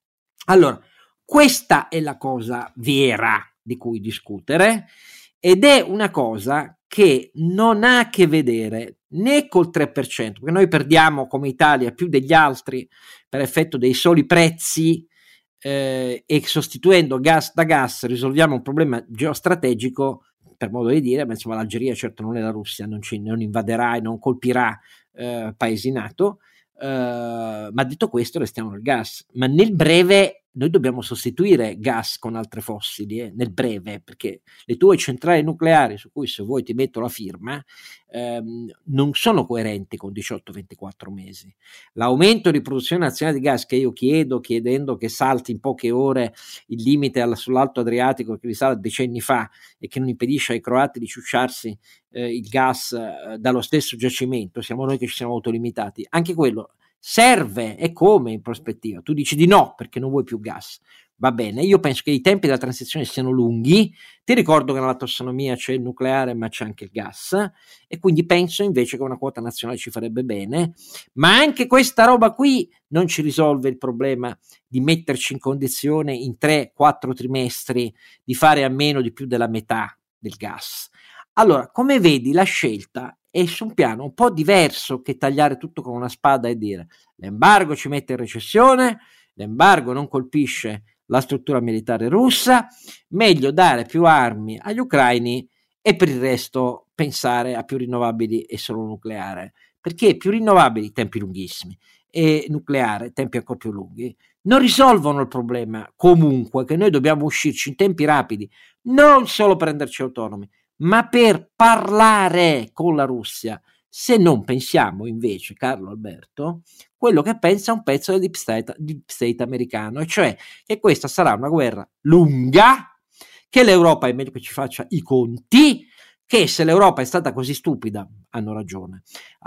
Allora, questa è la cosa vera di cui discutere ed è una cosa che non ha a che vedere né col 3%, perché noi perdiamo come Italia più degli altri per effetto dei soli prezzi eh, e sostituendo gas da gas risolviamo un problema geostrategico per modo di dire, ma insomma l'Algeria certo non è la Russia, non, ci, non invaderà e non colpirà eh, paesi NATO, eh, ma detto questo restiamo nel gas, ma nel breve noi dobbiamo sostituire gas con altre fossili eh, nel breve, perché le tue centrali nucleari, su cui se vuoi ti metto la firma, ehm, non sono coerenti con 18-24 mesi. L'aumento di produzione nazionale di gas che io chiedo, chiedendo che salti in poche ore il limite alla, sull'Alto Adriatico che risale decenni fa e che non impedisce ai croati di ciucciarsi eh, il gas eh, dallo stesso giacimento, siamo noi che ci siamo autolimitati, anche quello serve e come in prospettiva. Tu dici di no perché non vuoi più gas. Va bene, io penso che i tempi della transizione siano lunghi. Ti ricordo che nella tassonomia c'è il nucleare, ma c'è anche il gas, e quindi penso invece che una quota nazionale ci farebbe bene. Ma anche questa roba qui non ci risolve il problema di metterci in condizione in 3-4 trimestri di fare a meno di più della metà del gas. Allora, come vedi, la scelta è su un piano un po' diverso che tagliare tutto con una spada e dire l'embargo ci mette in recessione, l'embargo non colpisce la struttura militare russa, meglio dare più armi agli ucraini e per il resto pensare a più rinnovabili e solo nucleare. Perché più rinnovabili, tempi lunghissimi, e nucleare, tempi ancora più lunghi, non risolvono il problema comunque che noi dobbiamo uscirci in tempi rapidi, non solo per renderci autonomi, ma per parlare con la Russia. Se non pensiamo invece, Carlo Alberto, quello che pensa un pezzo del deep state, deep state americano, e cioè che questa sarà una guerra lunga, che l'Europa è meglio che ci faccia i conti, che se l'Europa è stata così stupida, hanno ragione,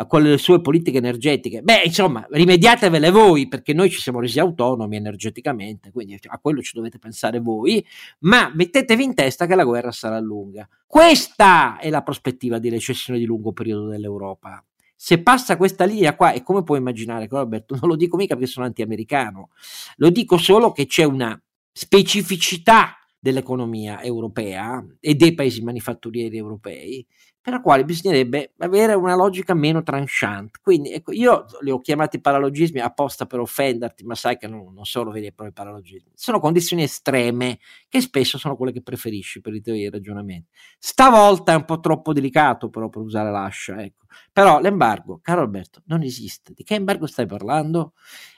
con le sue politiche energetiche, beh, insomma, rimediatevele voi, perché noi ci siamo resi autonomi energeticamente, quindi a quello ci dovete pensare voi, ma mettetevi in testa che la guerra sarà lunga. Questa è la prospettiva di recessione di lungo periodo dell'Europa. Se passa questa linea qua, e come puoi immaginare, Roberto, non lo dico mica perché sono anti-americano, lo dico solo che c'è una specificità dell'economia europea e dei paesi manifatturieri europei, per la quale bisognerebbe avere una logica meno tranchant. Quindi ecco, io li ho chiamati paralogismi apposta per offenderti, ma sai che non, non sono veri e propri paralogismi. Sono condizioni estreme che spesso sono quelle che preferisci per i tuoi ragionamenti. Stavolta è un po' troppo delicato però per usare l'ascia, ecco. Però l'embargo, caro Alberto, non esiste. Di che embargo stai parlando?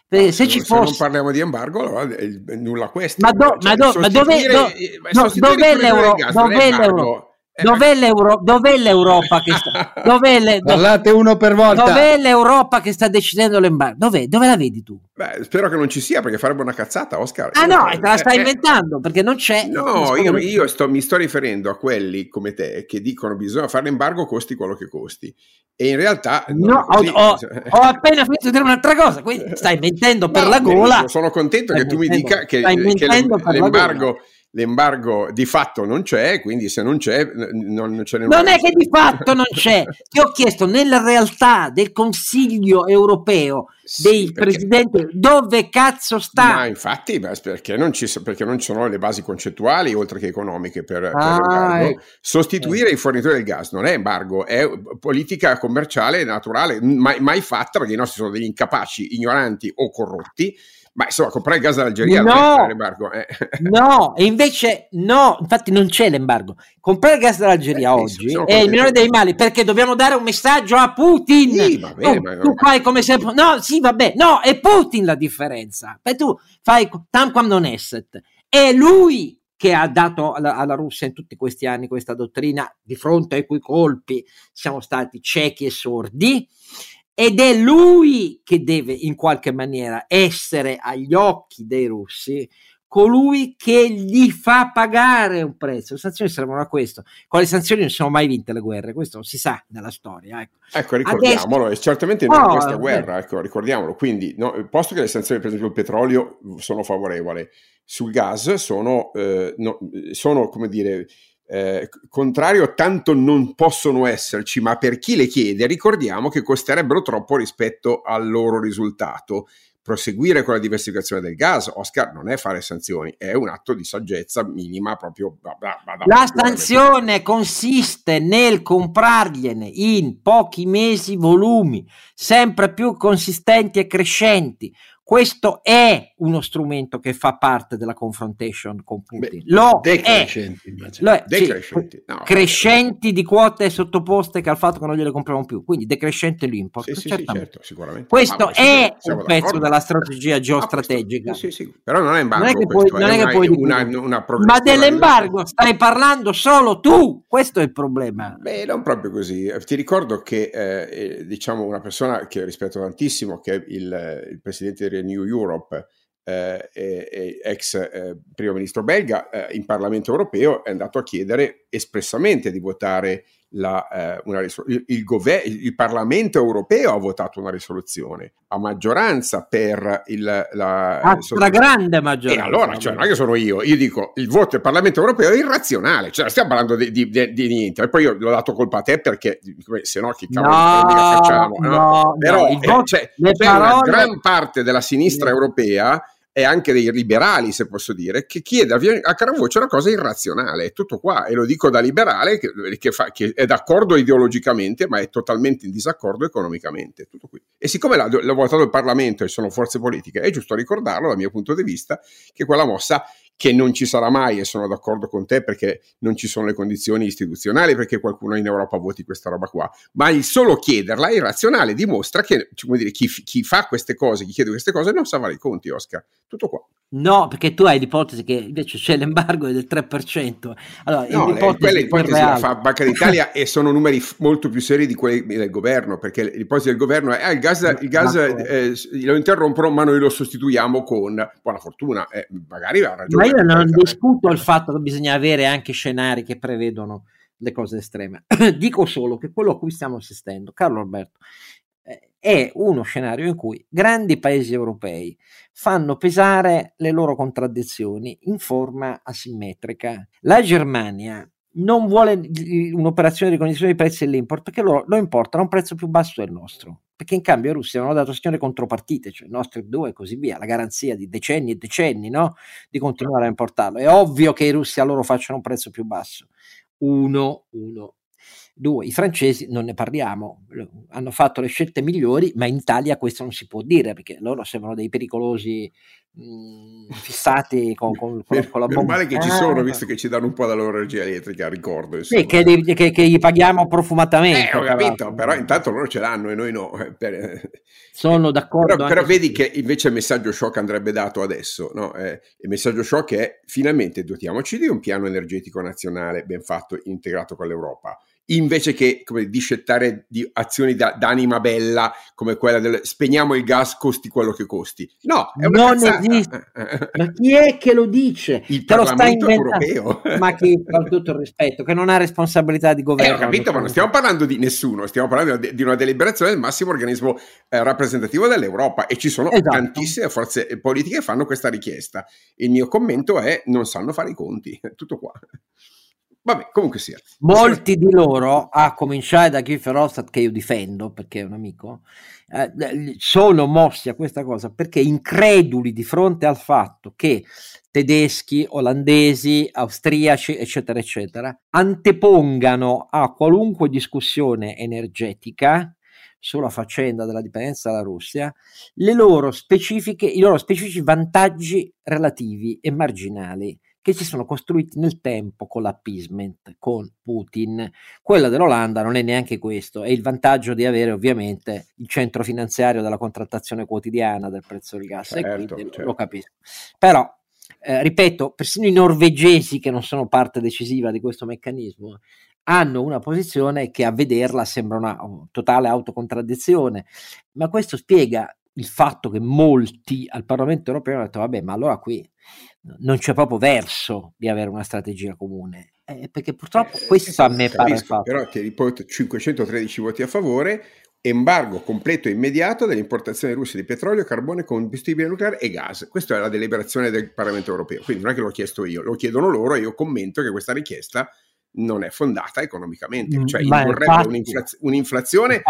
Eh, se, ci fosse... non parliamo di embargo, allora nulla questo. Ma, do, cioè, ma, do, ma dove, do, no, dov'è l'euro? Dov'è l'euro? Eh, dov'è, l'Euro, dov'è, l'Europa che sta dov'è, le, Parlate uno per volta. Dov'è l'Europa che sta decidendo l'embargo? Dov'è? Dove la vedi tu? Beh, spero che non ci sia perché farebbe una cazzata, Oscar. Ah no, te la stai eh, eh, inventando perché non c'è. No, io, io sto, mi sto riferendo a quelli come te che dicono bisogna fare l'embargo costi quello che costi. E in realtà no, ho, ho, ho, appena finito di dire un'altra cosa, quindi stai mentendo per no, la gola. Sono contento stai che tu mi dica che, che l'embargo l'embargo di fatto non c'è, quindi se non c'è non, ce ne Non è che di fatto non c'è, ti ho chiesto nella realtà del Consiglio europeo dei sì, presidenti dove cazzo sta? Ma infatti perché non, ci, perché non ci sono le basi concettuali oltre che economiche per, ah, per eh. sostituire eh. i fornitori del gas non è embargo, è politica commerciale naturale, mai, mai fatta perché i nostri sono degli incapaci, ignoranti o corrotti ma insomma, comprare il gas dall'Algeria no, l'embargo. Eh. no, e invece no, infatti non c'è l'embargo. Comprare il gas dall'Algeria eh, oggi è il minore dei mali perché dobbiamo dare un messaggio a Putin. Sì, vabbè, tu, ma... tu fai come sempre. No, sì, vabbè, no, è Putin la differenza. Perché tu fai tanquam non esset. È lui che ha dato alla, alla, Russia in tutti questi anni questa dottrina di fronte ai cui colpi siamo stati ciechi e sordi ed è lui che deve in qualche maniera essere agli occhi dei russi colui che gli fa pagare un prezzo. Le sanzioni servono a questo. Con le sanzioni non sono mai vinte le guerre, questo si sa nella storia. Ecco, ecco ricordiamolo, Adesso... e certamente non oh, questa eh. guerra, ecco, ricordiamolo. Quindi, no, posto che le sanzioni, per esempio, il petrolio sono favorevoli, sul gas sono, eh, no, sono come dire, eh, contrario tanto non possono esserci, ma per chi le chiede ricordiamo che costerebbero troppo rispetto al loro risultato proseguire con la diversificazione del gas, Oscar, non è fare sanzioni, è un atto di saggezza minima proprio. Da, da, da, la sanzione consiste nel comprargliene in pochi mesi volumi sempre più consistenti e crescenti, questo è uno strumento che fa parte della confrontation con Putin. Beh, lo decrescenti, è, lo è decrescenti. Sì, no, crescenti di quote sottoposte che al fatto che non gliele compriamo più, quindi decrescente l'import. Sì, sì, certo, sicuramente. Questo è un pezzo della strategia geostrategica. Sì, sì, però non è embargo. Non è che puoi, non è che puoi una, una Ma dell'embargo stai parlando solo tu, questo è il problema. Beh, non proprio così. Ti ricordo che eh, diciamo una persona che rispetto tantissimo, che è il, il presidente Renew Europe, eh, eh, ex eh, primo ministro belga, eh, in Parlamento europeo è andato a chiedere espressamente di votare la, eh, una risoluzione. Il, il, gover- il, Parlamento europeo ha votato una risoluzione a maggioranza per il, la a stragrande maggioranza. E allora, cioè, non è che sono io, io dico il voto del Parlamento europeo è irrazionale, cioè stiamo parlando di, di, di, di niente. E poi io l'ho dato colpa a te perché se no che cavolo no, facciamo? No, no, Però no, eh, c'è, c'è parole... una gran parte della sinistra europea e anche dei liberali, se posso dire, che chiede a, cara voce una cosa irrazionale, è tutto qua, e lo dico da liberale che, che, fa, che, è d'accordo ideologicamente, ma è totalmente in disaccordo economicamente, tutto qui. E siccome l'ha, l'ha votato il Parlamento e sono forze politiche, è giusto ricordarlo dal mio punto di vista che quella mossa che non ci sarà mai e sono d'accordo con te perché non ci sono le condizioni istituzionali perché qualcuno in Europa voti questa roba qua, ma il solo chiederla è irrazionale, dimostra che come dire, chi, chi, fa queste cose, chi chiede queste cose non sa fare i conti, Oscar. Tutto qua. No, perché tu hai l'ipotesi che invece c'è l'embargo del 3%. Allora, no, l'ipotesi, quella ipotesi la fa Banca d'Italia e sono numeri f- molto più seri di quelli del governo, perché l'ipotesi del governo è ah, il gas, il gas eh, lo interrompono ma noi lo sostituiamo con buona fortuna, eh, magari ha ragione. Ma io non discuto il fatto che bisogna avere anche scenari che prevedono le cose estreme. Dico solo che quello a cui stiamo assistendo, Carlo Alberto, eh, è uno scenario in cui grandi paesi europei fanno pesare le loro contraddizioni in forma asimmetrica. La Germania non vuole un'operazione di condizione di prezzi dell'import perché loro lo importano a un prezzo più basso del nostro perché in cambio i russi avevano dato signore contropartite, cioè Nord Stream 2 e così via, la garanzia di decenni e decenni no? di continuare a importarlo. È ovvio che i russi a loro facciano un prezzo più basso. Uno, uno. Due, i francesi non ne parliamo, hanno fatto le scelte migliori, ma in Italia questo non si può dire perché loro sembrano dei pericolosi mh, fissati con, con, con, con la bomba. male che ci sono, visto che ci danno un po' della loro energia elettrica, ricordo. Sì, che, che, che, gli paghiamo profumatamente. Eh, ho capito, però intanto loro ce l'hanno e noi no. Eh, per... Sono d'accordo. Però, però vedi che invece il messaggio shock andrebbe dato adesso. No? Eh, il messaggio shock è finalmente dotiamoci di un piano energetico nazionale ben fatto, integrato con l'Europa invece che come, discettare di azioni da, d'anima bella come quella del spegniamo il gas costi quello che costi. No, è una non cazzata. esiste. Ma chi è che lo dice? Il Te Parlamento europeo. Ma chi, con tutto il rispetto, che non ha responsabilità di governo. Eh, ho capito, ma non stiamo parlando di nessuno, stiamo parlando di una deliberazione del massimo organismo eh, rappresentativo dell'Europa e ci sono esatto. tantissime forze politiche che fanno questa richiesta. Il mio commento è non sanno fare i conti, tutto qua. Vabbè, comunque sia. Molti di loro, a cominciare da Kiefer Verhofstadt, che io difendo perché è un amico, eh, sono mossi a questa cosa perché increduli di fronte al fatto che tedeschi, olandesi, austriaci, eccetera, eccetera, antepongano a qualunque discussione energetica sulla faccenda della dipendenza dalla Russia, le loro specifiche, i loro specifici vantaggi relativi e marginali che si sono costruiti nel tempo con l'appeasement, con Putin. Quella dell'Olanda non è neanche questo, è il vantaggio di avere ovviamente il centro finanziario della contrattazione quotidiana del prezzo del gas, certo, e quindi certo. lo capisco. Però, eh, ripeto, persino i norvegesi che non sono parte decisiva di questo meccanismo, hanno una posizione che a vederla sembra una totale autocontraddizione, ma questo spiega il fatto che molti al Parlamento europeo hanno detto vabbè ma allora qui non c'è proprio verso di avere una strategia comune eh, perché purtroppo eh, questo a me pare fatto. però ti riporto 513 voti a favore embargo completo e immediato delle importazioni russe di petrolio, carbone, combustibile nucleare e gas. Questa è la deliberazione del Parlamento europeo, quindi non è che l'ho chiesto io, lo chiedono loro e io commento che questa richiesta non è fondata economicamente, mm, cioè indurrebbe un'inflaz- un'inflazione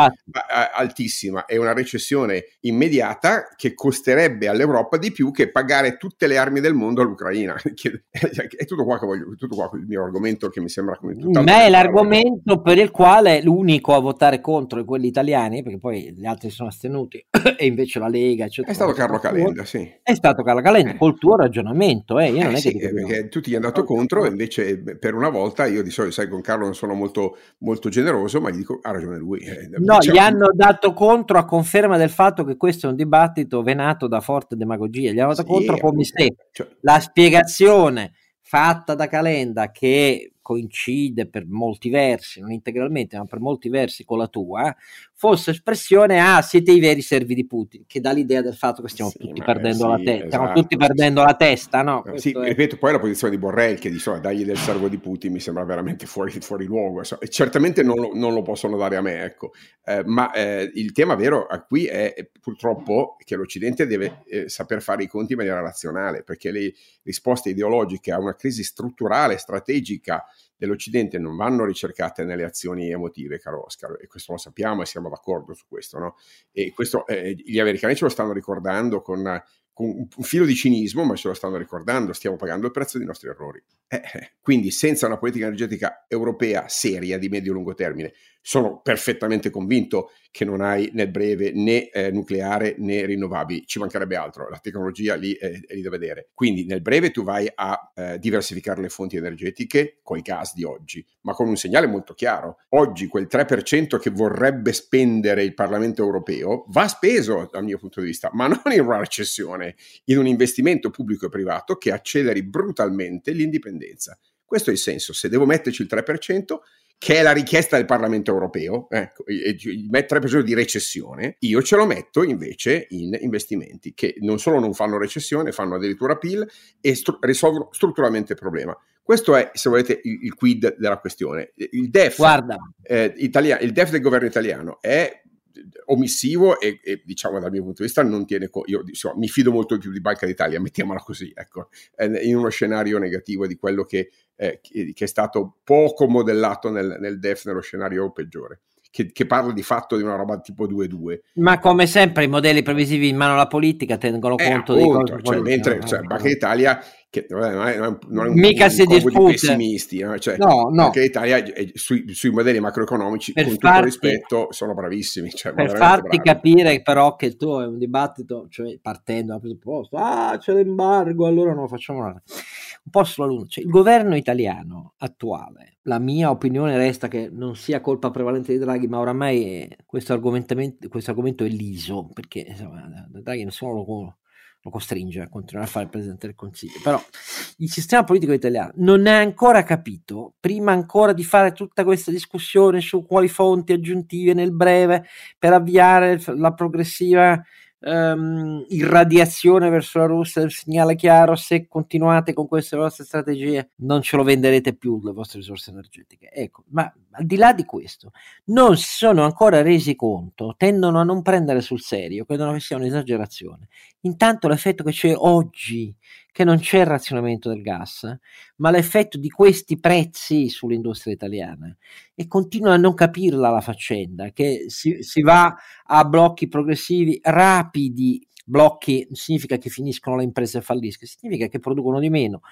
altissima e una recessione immediata che costerebbe all'Europa di più che pagare tutte le armi del mondo all'Ucraina. è tutto qua che voglio, tutto qua il mio argomento che mi sembra come tutto. Ma è l'argomento per il quale l'unico a votare contro è quelli italiani, perché poi gli altri sono astenuti e invece la Lega, eccetera. È stato Carlo Calenda, sì. È stato Carlo Calenda, eh. col tuo ragionamento, eh. Io non eh, è sì, che perché tu ti è andato contro, e invece per una volta io di solito, sai, con Carlo non sono molto, molto generoso, ma gli dico, ha ragione lui. Eh, no, diciamo... gli hanno dato contro a conferma del fatto che questo è un dibattito venato da forte demagogia. Gli hanno dato sì, contro come se cioè... la spiegazione fatta da Calenda che coincide per molti versi, non integralmente, ma per molti versi con la tua, fosse espressione ah, siete i veri servi di Putin, che dà l'idea del fatto che stiamo sì, tutti perdendo sì, la testa, esatto, stiamo tutti perdendo la testa, no? Sì, è... ripeto, poi la posizione di Borrell che dice dagli del servo di Putin mi sembra veramente fuori, fuori luogo, e certamente non lo, non lo, possono dare a me, ecco. Eh, ma eh, il tema vero a qui è, è purtroppo che l'Occidente deve eh, saper fare i conti in maniera razionale, perché le risposte ideologiche a una crisi strutturale, strategica, dell'Occidente non vanno ricercate nelle azioni emotive, caro Oscar, e questo lo sappiamo e siamo d'accordo su questo, no? E questo eh, gli americani ce lo stanno ricordando con, con, un filo di cinismo, ma ce lo stanno ricordando, stiamo pagando il prezzo dei nostri errori. Eh, eh quindi senza una politica energetica europea seria di medio-lungo termine, sono perfettamente convinto che non hai nel breve né eh, nucleare né rinnovabili, ci mancherebbe altro, la tecnologia lì è, è lì da vedere. Quindi nel breve tu vai a eh, diversificare le fonti energetiche con i gas di oggi, ma con un segnale molto chiaro. Oggi quel 3% che vorrebbe spendere il Parlamento europeo va speso dal mio punto di vista, ma non in una recessione, in un investimento pubblico e privato che acceleri brutalmente l'indipendenza. Questo è il senso, se devo metterci il 3%, che è la richiesta del Parlamento europeo, ecco, il 3% di recessione, io ce lo metto invece in investimenti che non solo non fanno recessione, fanno addirittura PIL e stru- risolvono strutturalmente il problema. Questo è, se volete, il, il quid della questione. Il DEF, eh, italia- il DEF del governo italiano è omissivo e, e, diciamo dal mio punto di vista non tiene co- io insomma, mi fido molto più di Banca d'Italia mettiamola così ecco in uno scenario negativo di quello che, eh, che è stato poco modellato nel, nel DEF nello scenario peggiore che, che, parla di fatto di una roba tipo 2-2. Ma come sempre i modelli previsivi in mano alla politica tengono eh, conto appunto, di cose cioè, mentre cioè, Banca d'Italia che non è, non è un, mica si discute pessimisti no? Cioè, no, no. Banca d'Italia sui, sui, modelli macroeconomici per con farti, tutto rispetto sono bravissimi cioè, per farti bravi. capire però che il tuo è un dibattito cioè partendo dal presupposto ah c'è l'embargo allora non facciamo nada un po' sulla luna cioè, il governo italiano attuale la mia opinione resta che non sia colpa prevalente di Draghi, ma oramai questo, questo argomento è liso, perché insomma, Draghi nessuno lo, lo costringe a continuare a fare il Presidente del Consiglio. Però il sistema politico italiano non ha ancora capito, prima ancora di fare tutta questa discussione su quali fonti aggiuntive nel breve per avviare la progressiva um, irradiazione verso la Russia del segnale chiaro se continuate con queste vostre strategie non ce lo venderete più le vostre risorse energetiche. Ecco ma al di là di questo non si sono ancora resi conto tendono a non prendere sul serio credono che sia un'esagerazione. Intanto l'effetto che c'è oggi che non c'è il razionamento del gas, ma l'effetto di questi prezzi sull'industria italiana. E continua a non capirla la faccenda, che si, si va a blocchi progressivi rapidi, blocchi significa che finiscono le imprese e falliscono, significa che producono di meno,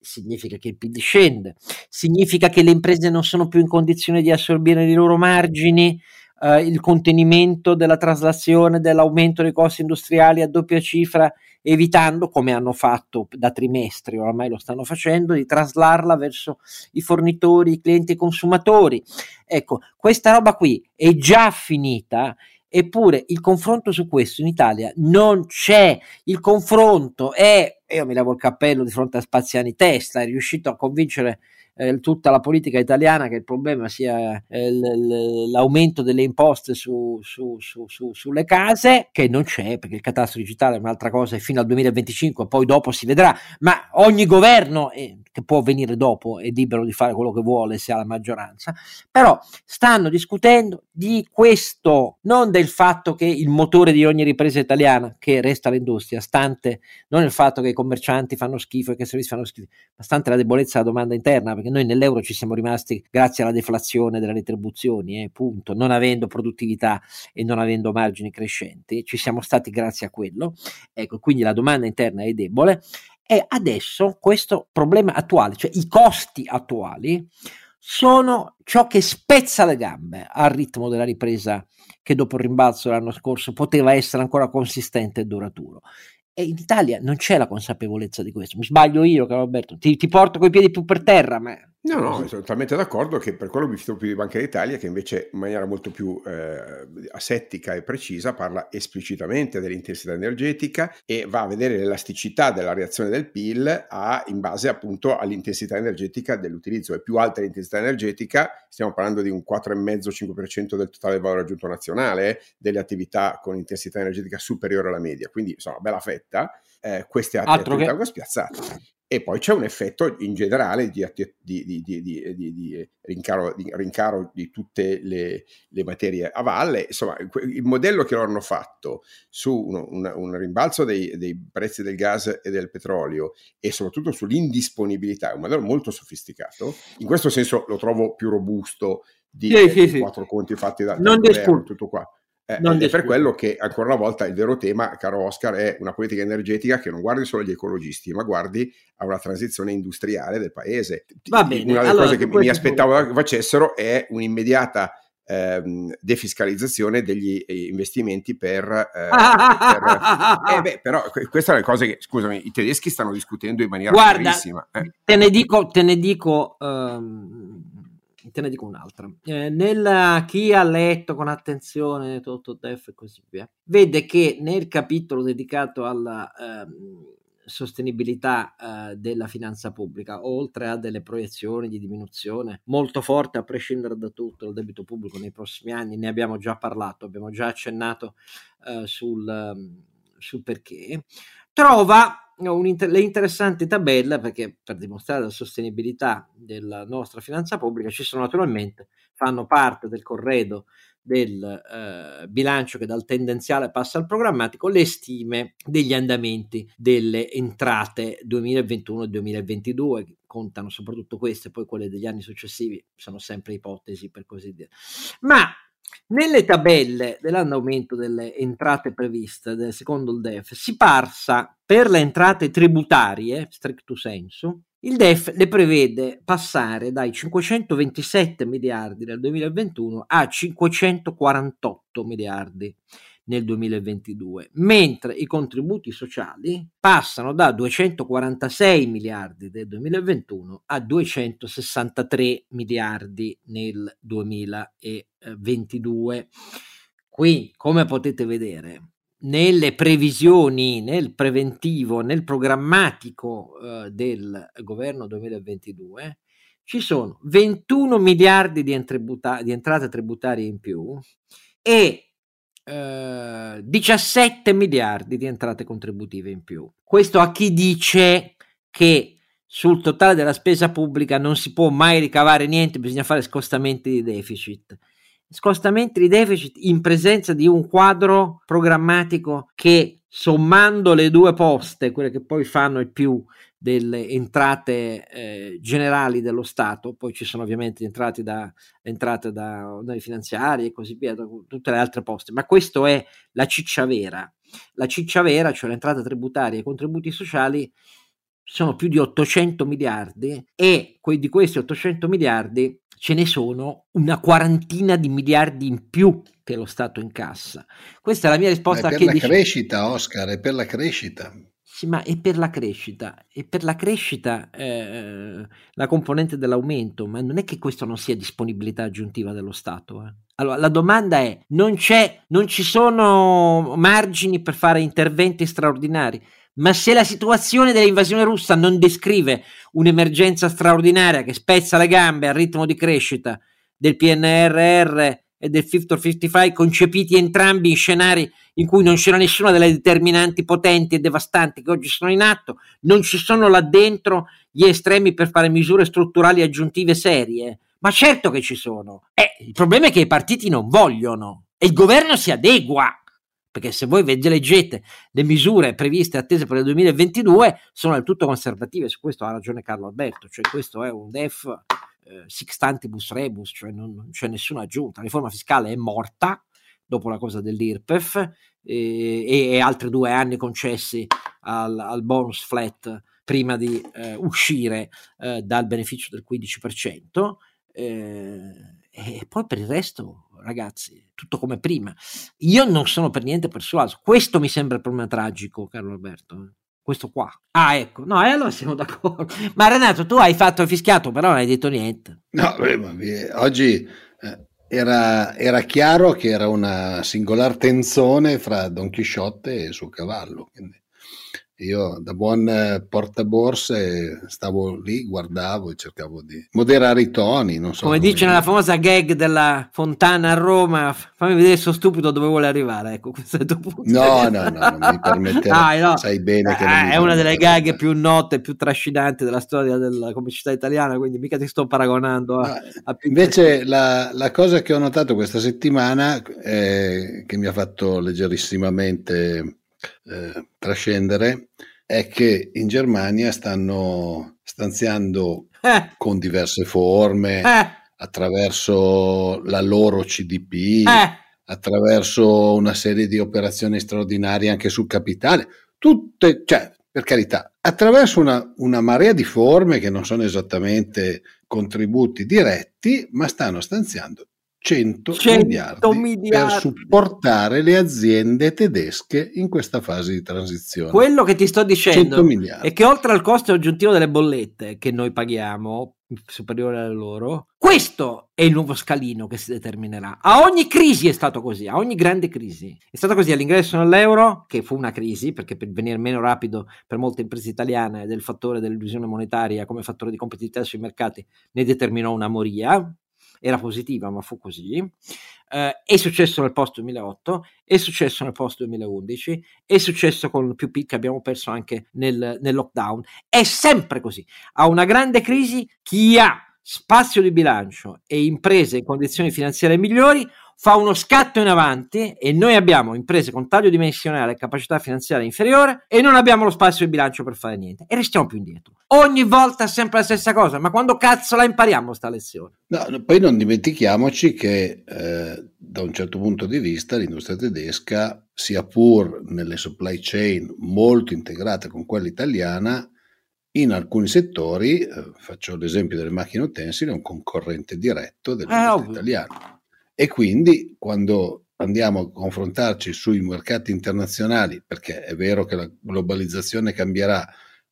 significa che il PIL scende, significa che le imprese non sono più in condizione di assorbire i loro margini, eh, il contenimento della traslazione, dell'aumento dei costi industriali a doppia cifra evitando, come hanno fatto da trimestri, oramai lo stanno facendo, di traslarla verso i fornitori, i clienti e i consumatori. Ecco, questa roba qui è già finita Eppure il confronto su questo in Italia non c'è, il confronto è io mi levo il cappello di fronte a Spaziani Testa, è riuscito a convincere eh, tutta la politica italiana che il problema sia eh, l- l'aumento delle imposte su, su, su, sulle case, che non c'è perché il catasto digitale è un'altra cosa e fino al 2025 poi dopo si vedrà, ma ogni governo eh, che può venire dopo è libero di fare quello che vuole se ha la maggioranza, però stanno discutendo di questo, non del fatto che il motore di ogni ripresa italiana, che resta l'industria, stante non il fatto che i commercianti fanno schifo e che i servizi fanno schifo, ma stante la debolezza della domanda interna, perché noi nell'euro ci siamo rimasti grazie alla deflazione delle retribuzioni, eh, punto, non avendo produttività e non avendo margini crescenti, ci siamo stati grazie a quello, ecco, quindi la domanda interna è debole e adesso questo problema attuale, cioè i costi attuali, sono ciò che spezza le gambe al ritmo della ripresa che dopo il rimbalzo dell'anno scorso poteva essere ancora consistente e duraturo. E in Italia non c'è la consapevolezza di questo. Mi sbaglio io, caro Alberto. Ti, ti porto coi piedi più per terra, ma No, no, sono totalmente d'accordo che per quello mi fido più di Banca d'Italia che invece in maniera molto più eh, asettica e precisa parla esplicitamente dell'intensità energetica e va a vedere l'elasticità della reazione del PIL a, in base appunto all'intensità energetica dell'utilizzo. È più alta l'intensità energetica, stiamo parlando di un 4,5-5% del totale valore aggiunto nazionale eh, delle attività con intensità energetica superiore alla media, quindi insomma bella fetta. Eh, queste altre attività che... spiazzate. E poi c'è un effetto in generale di, di, di, di rincaro, rincaro, di tutte le, le, materie a valle. Insomma, il modello che loro hanno fatto su un, un, un rimbalzo dei, dei, prezzi del gas e del petrolio e soprattutto sull'indisponibilità è un modello molto sofisticato. In questo senso lo trovo più robusto di, sì, sì, sì. quattro conti fatti da, governo, tutto qua. Eh, ed è per quello che ancora una volta il vero tema, caro Oscar, è una politica energetica che non guardi solo agli ecologisti, ma guardi a una transizione industriale del paese. Va bene, una delle allora, cose che mi aspettavo punto. facessero è un'immediata ehm, defiscalizzazione degli eh, investimenti per, eh, per eh, beh, però queste sono le cose che scusami i tedeschi stanno discutendo in maniera Guarda, eh. te ne dico, te ne dico um, te ne dico un'altra. Eh, nella, chi ha letto con attenzione tutto DEF e così via, vede che nel capitolo dedicato alla eh, sostenibilità eh, della finanza pubblica, oltre a delle proiezioni di diminuzione molto forte, a prescindere da tutto, del debito pubblico nei prossimi anni, ne abbiamo già parlato, abbiamo già accennato eh, sul, um, sul perché, trova inter- interessanti tabelle, perché per dimostrare la sostenibilità della nostra finanza pubblica ci sono naturalmente, fanno parte del corredo del eh, bilancio che dal tendenziale passa al programmatico, le stime degli andamenti delle entrate 2021 e 2022, contano soprattutto queste, poi quelle degli anni successivi sono sempre ipotesi per così dire. Ma nelle tabelle dell'andamento delle entrate previste del secondo il DEF si parsa per le entrate tributarie, stricto sensu, il DEF le prevede passare dai 527 miliardi del 2021 a 548 miliardi nel 2022, mentre i contributi sociali passano da 246 miliardi del 2021 a 263 miliardi nel 2022. Qui, come potete vedere, nelle previsioni, nel preventivo, nel programmatico eh, del governo 2022 ci sono 21 miliardi di, entributa- di entrate tributarie in più e 17 eh, miliardi di entrate contributive in più. Questo a chi dice che sul totale della spesa pubblica non si può mai ricavare niente, bisogna fare scostamenti di deficit. Scostamenti di deficit in presenza di un quadro programmatico che sommando le due poste, quelle che poi fanno il più delle entrate eh, generali dello Stato, poi ci sono ovviamente entrate da, entrate da oneri finanziari e così via, da tutte le altre poste, ma questo è la ciccia vera. La ciccia vera, cioè le entrate tributarie e i contributi sociali, sono più di 800 miliardi e di questi 800 miliardi ce ne sono una quarantina di miliardi in più che lo Stato incassa. Questa è la mia risposta. Ma è per la dice... crescita, Oscar, è per la crescita. Sì, ma è per la crescita, e per la crescita eh, la componente dell'aumento, ma non è che questo non sia disponibilità aggiuntiva dello Stato. Eh. Allora, la domanda è, non, non ci sono margini per fare interventi straordinari? Ma se la situazione dell'invasione russa non descrive un'emergenza straordinaria che spezza le gambe al ritmo di crescita del PNRR e del Fit for 55 concepiti entrambi in scenari in cui non c'era nessuna delle determinanti potenti e devastanti che oggi sono in atto, non ci sono là dentro gli estremi per fare misure strutturali aggiuntive serie. Ma certo che ci sono. Eh, il problema è che i partiti non vogliono e il governo si adegua. Perché se voi leggete le misure previste e attese per il 2022 sono del tutto conservative, su questo ha ragione Carlo Alberto, cioè questo è un DEF eh, sixtantibus rebus, cioè non, non c'è nessuna aggiunta. La riforma fiscale è morta dopo la cosa dell'IRPEF e, e altri due anni concessi al, al bonus flat prima di eh, uscire eh, dal beneficio del 15%. Eh, e poi per il resto, ragazzi, tutto come prima. Io non sono per niente persuaso. Questo mi sembra il problema tragico, Carlo Alberto. Eh questo qua. Ah, ecco, no, e allora siamo d'accordo. Ma Renato, tu hai fatto fischiato, però non hai detto niente. No, beh, oggi eh, era, era, chiaro che era una singolare tenzone fra Don Chisciotte e il suo cavallo. Quindi io da buon eh, portaborse stavo lì, guardavo e cercavo di moderare i toni. Non so come, come dice nella famosa gag della Fontana a Roma, fammi vedere sto stupido dove vuole arrivare. Ecco, questo è il punto. No, no, no, non mi permetterei. ah, no. Sai bene che ah, è una delle gag più note più trascinanti della storia della comicità italiana, quindi mica ti sto paragonando a, a Invece la, la, cosa che ho notato questa settimana, eh, che mi ha fatto leggerissimamente eh, trascendere è che in Germania stanno stanziando eh. con diverse forme, eh. attraverso la loro CDP, eh. attraverso una serie di operazioni straordinarie anche sul capitale, tutte, cioè, per carità, attraverso una, una marea di forme che non sono esattamente contributi diretti, ma stanno stanziando 100, 100 miliardi, miliardi, per supportare le aziende tedesche in questa fase di transizione. Quello che ti sto dicendo è che oltre al costo aggiuntivo delle bollette che noi paghiamo, superiore alle loro, questo è il nuovo scalino che si determinerà. A ogni crisi è stato così, a ogni grande crisi. È stato così all'ingresso nell'euro, che fu una crisi, perché per venire meno rapido per molte imprese italiane del fattore dell'illusione monetaria come fattore di competitività sui mercati ne determinò una moria, era positiva, ma fu così. Uh, è successo nel post 2008, è successo nel post 2011, è successo con più pic che abbiamo perso anche nel, nel lockdown. È sempre così. A una grande crisi, chi ha spazio di bilancio e imprese in condizioni finanziarie migliori fa uno scatto in avanti e noi abbiamo imprese con taglio dimensionale e capacità finanziaria inferiore e non abbiamo lo spazio di bilancio per fare niente e restiamo più indietro. Ogni volta è sempre la stessa cosa, ma quando cazzo la impariamo sta lezione? No, poi non dimentichiamoci che eh, da un certo punto di vista l'industria tedesca, sia pur nelle supply chain molto integrate con quella italiana, in alcuni settori, eh, faccio l'esempio delle macchine utensili, è un concorrente diretto dell'industria eh, italiana e quindi quando andiamo a confrontarci sui mercati internazionali, perché è vero che la globalizzazione cambierà,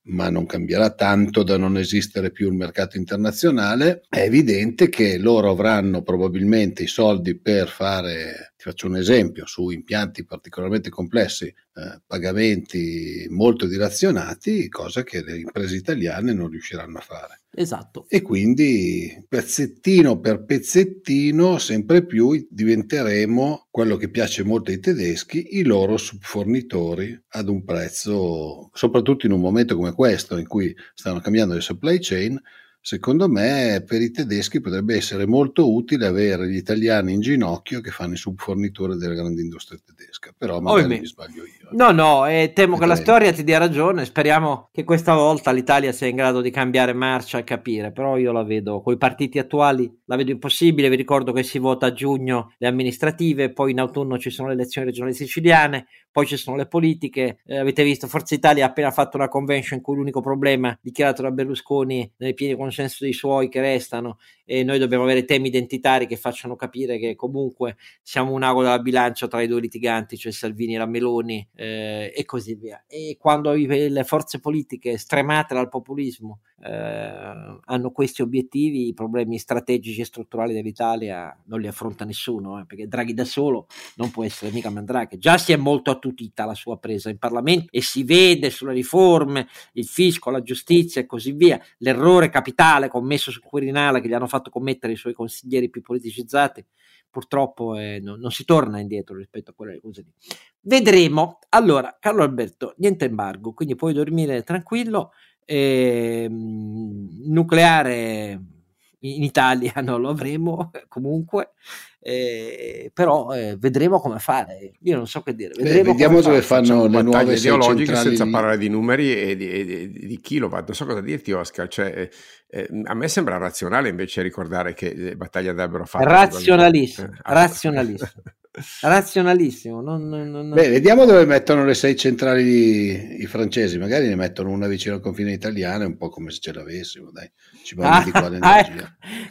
ma non cambierà tanto da non esistere più il mercato internazionale, è evidente che loro avranno probabilmente i soldi per fare, faccio un esempio, su impianti particolarmente complessi, eh, pagamenti molto dilazionati, cosa che le imprese italiane non riusciranno a fare. Esatto. E quindi pezzettino per pezzettino sempre più diventeremo quello che piace molto ai tedeschi, i loro subfornitori ad un prezzo, soprattutto in un momento come questo in cui stanno cambiando le supply chain, Secondo me per i tedeschi potrebbe essere molto utile avere gli italiani in ginocchio che fanno i subfornitori della grande industria tedesca, però magari oh, mi sbaglio io. No, no, e temo e che la storia ti dia ragione, speriamo che questa volta l'Italia sia in grado di cambiare marcia e capire, però io la vedo, con i partiti attuali la vedo impossibile, vi ricordo che si vota a giugno le amministrative, poi in autunno ci sono le elezioni regionali siciliane, poi ci sono le politiche, eh, avete visto Forza Italia ha appena fatto una convention in cui l'unico problema dichiarato da Berlusconi nelle piene conscienze senso dei suoi che restano e noi dobbiamo avere temi identitari che facciano capire che comunque siamo un ago della bilancia tra i due litiganti, cioè Salvini e la Meloni eh, e così via. E quando le forze politiche stremate dal populismo eh, hanno questi obiettivi, i problemi strategici e strutturali dell'Italia non li affronta nessuno, eh, perché Draghi da solo non può essere mica Mandrake. Già si è molto attutita la sua presa in Parlamento e si vede sulle riforme, il fisco, la giustizia e così via, l'errore capitale commesso sul Quirinale che gli hanno fatto commettere i suoi consiglieri più politicizzati purtroppo eh, no, non si torna indietro rispetto a quelle cose lì. Vedremo. Allora, Carlo Alberto, niente embargo, quindi puoi dormire tranquillo. Eh, nucleare in Italia non lo avremo comunque, eh, però eh, vedremo come fare. Io non so che dire. Beh, vediamo dove fanno le nuove ideologiche senza parlare di numeri e di, di, di, kilowatt. Non so cosa dirti, Oscar. Cioè, eh, eh a me sembra razionale invece ricordare che le battaglie andrebbero fatte. Razionalissimo, eh, razionalissimo. razionalissimo. Non, non, non... Beh, vediamo dove mettono le sei centrali i francesi. Magari ne mettono una vicino al confine italiano, un po' come se ce l'avessimo. Dai, ci parliamo ah, di quale ah, ecco.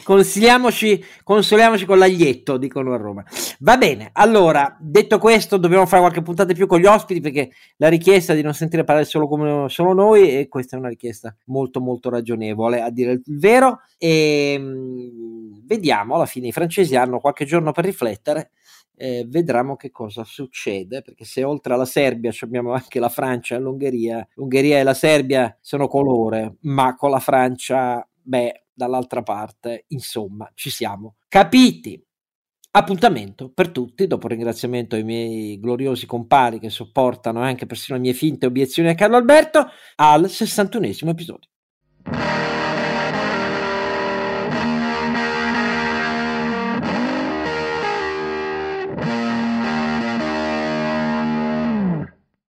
Consoliamoci, consoliamoci con l'aglietto, dicono a Roma. Va bene, allora, detto questo, dobbiamo fare qualche puntata più con gli ospiti perché la richiesta di non sentire parlare solo come solo noi, e questa è una richiesta molto, molto ragionevole, a dire il vero. E ehm, vediamo, alla fine i francesi hanno qualche giorno per riflettere eh, vedremo che cosa succede, perché se oltre alla Serbia abbiamo anche la Francia e l'Ungheria, l'Ungheria e la Serbia sono colore, ma con la Francia, beh, dall'altra parte, insomma, ci siamo. Capiti? Appuntamento per tutti, dopo ringraziamento ai miei gloriosi compari che sopportano anche persino le mie finte obiezioni a Carlo Alberto, al 61 episodio.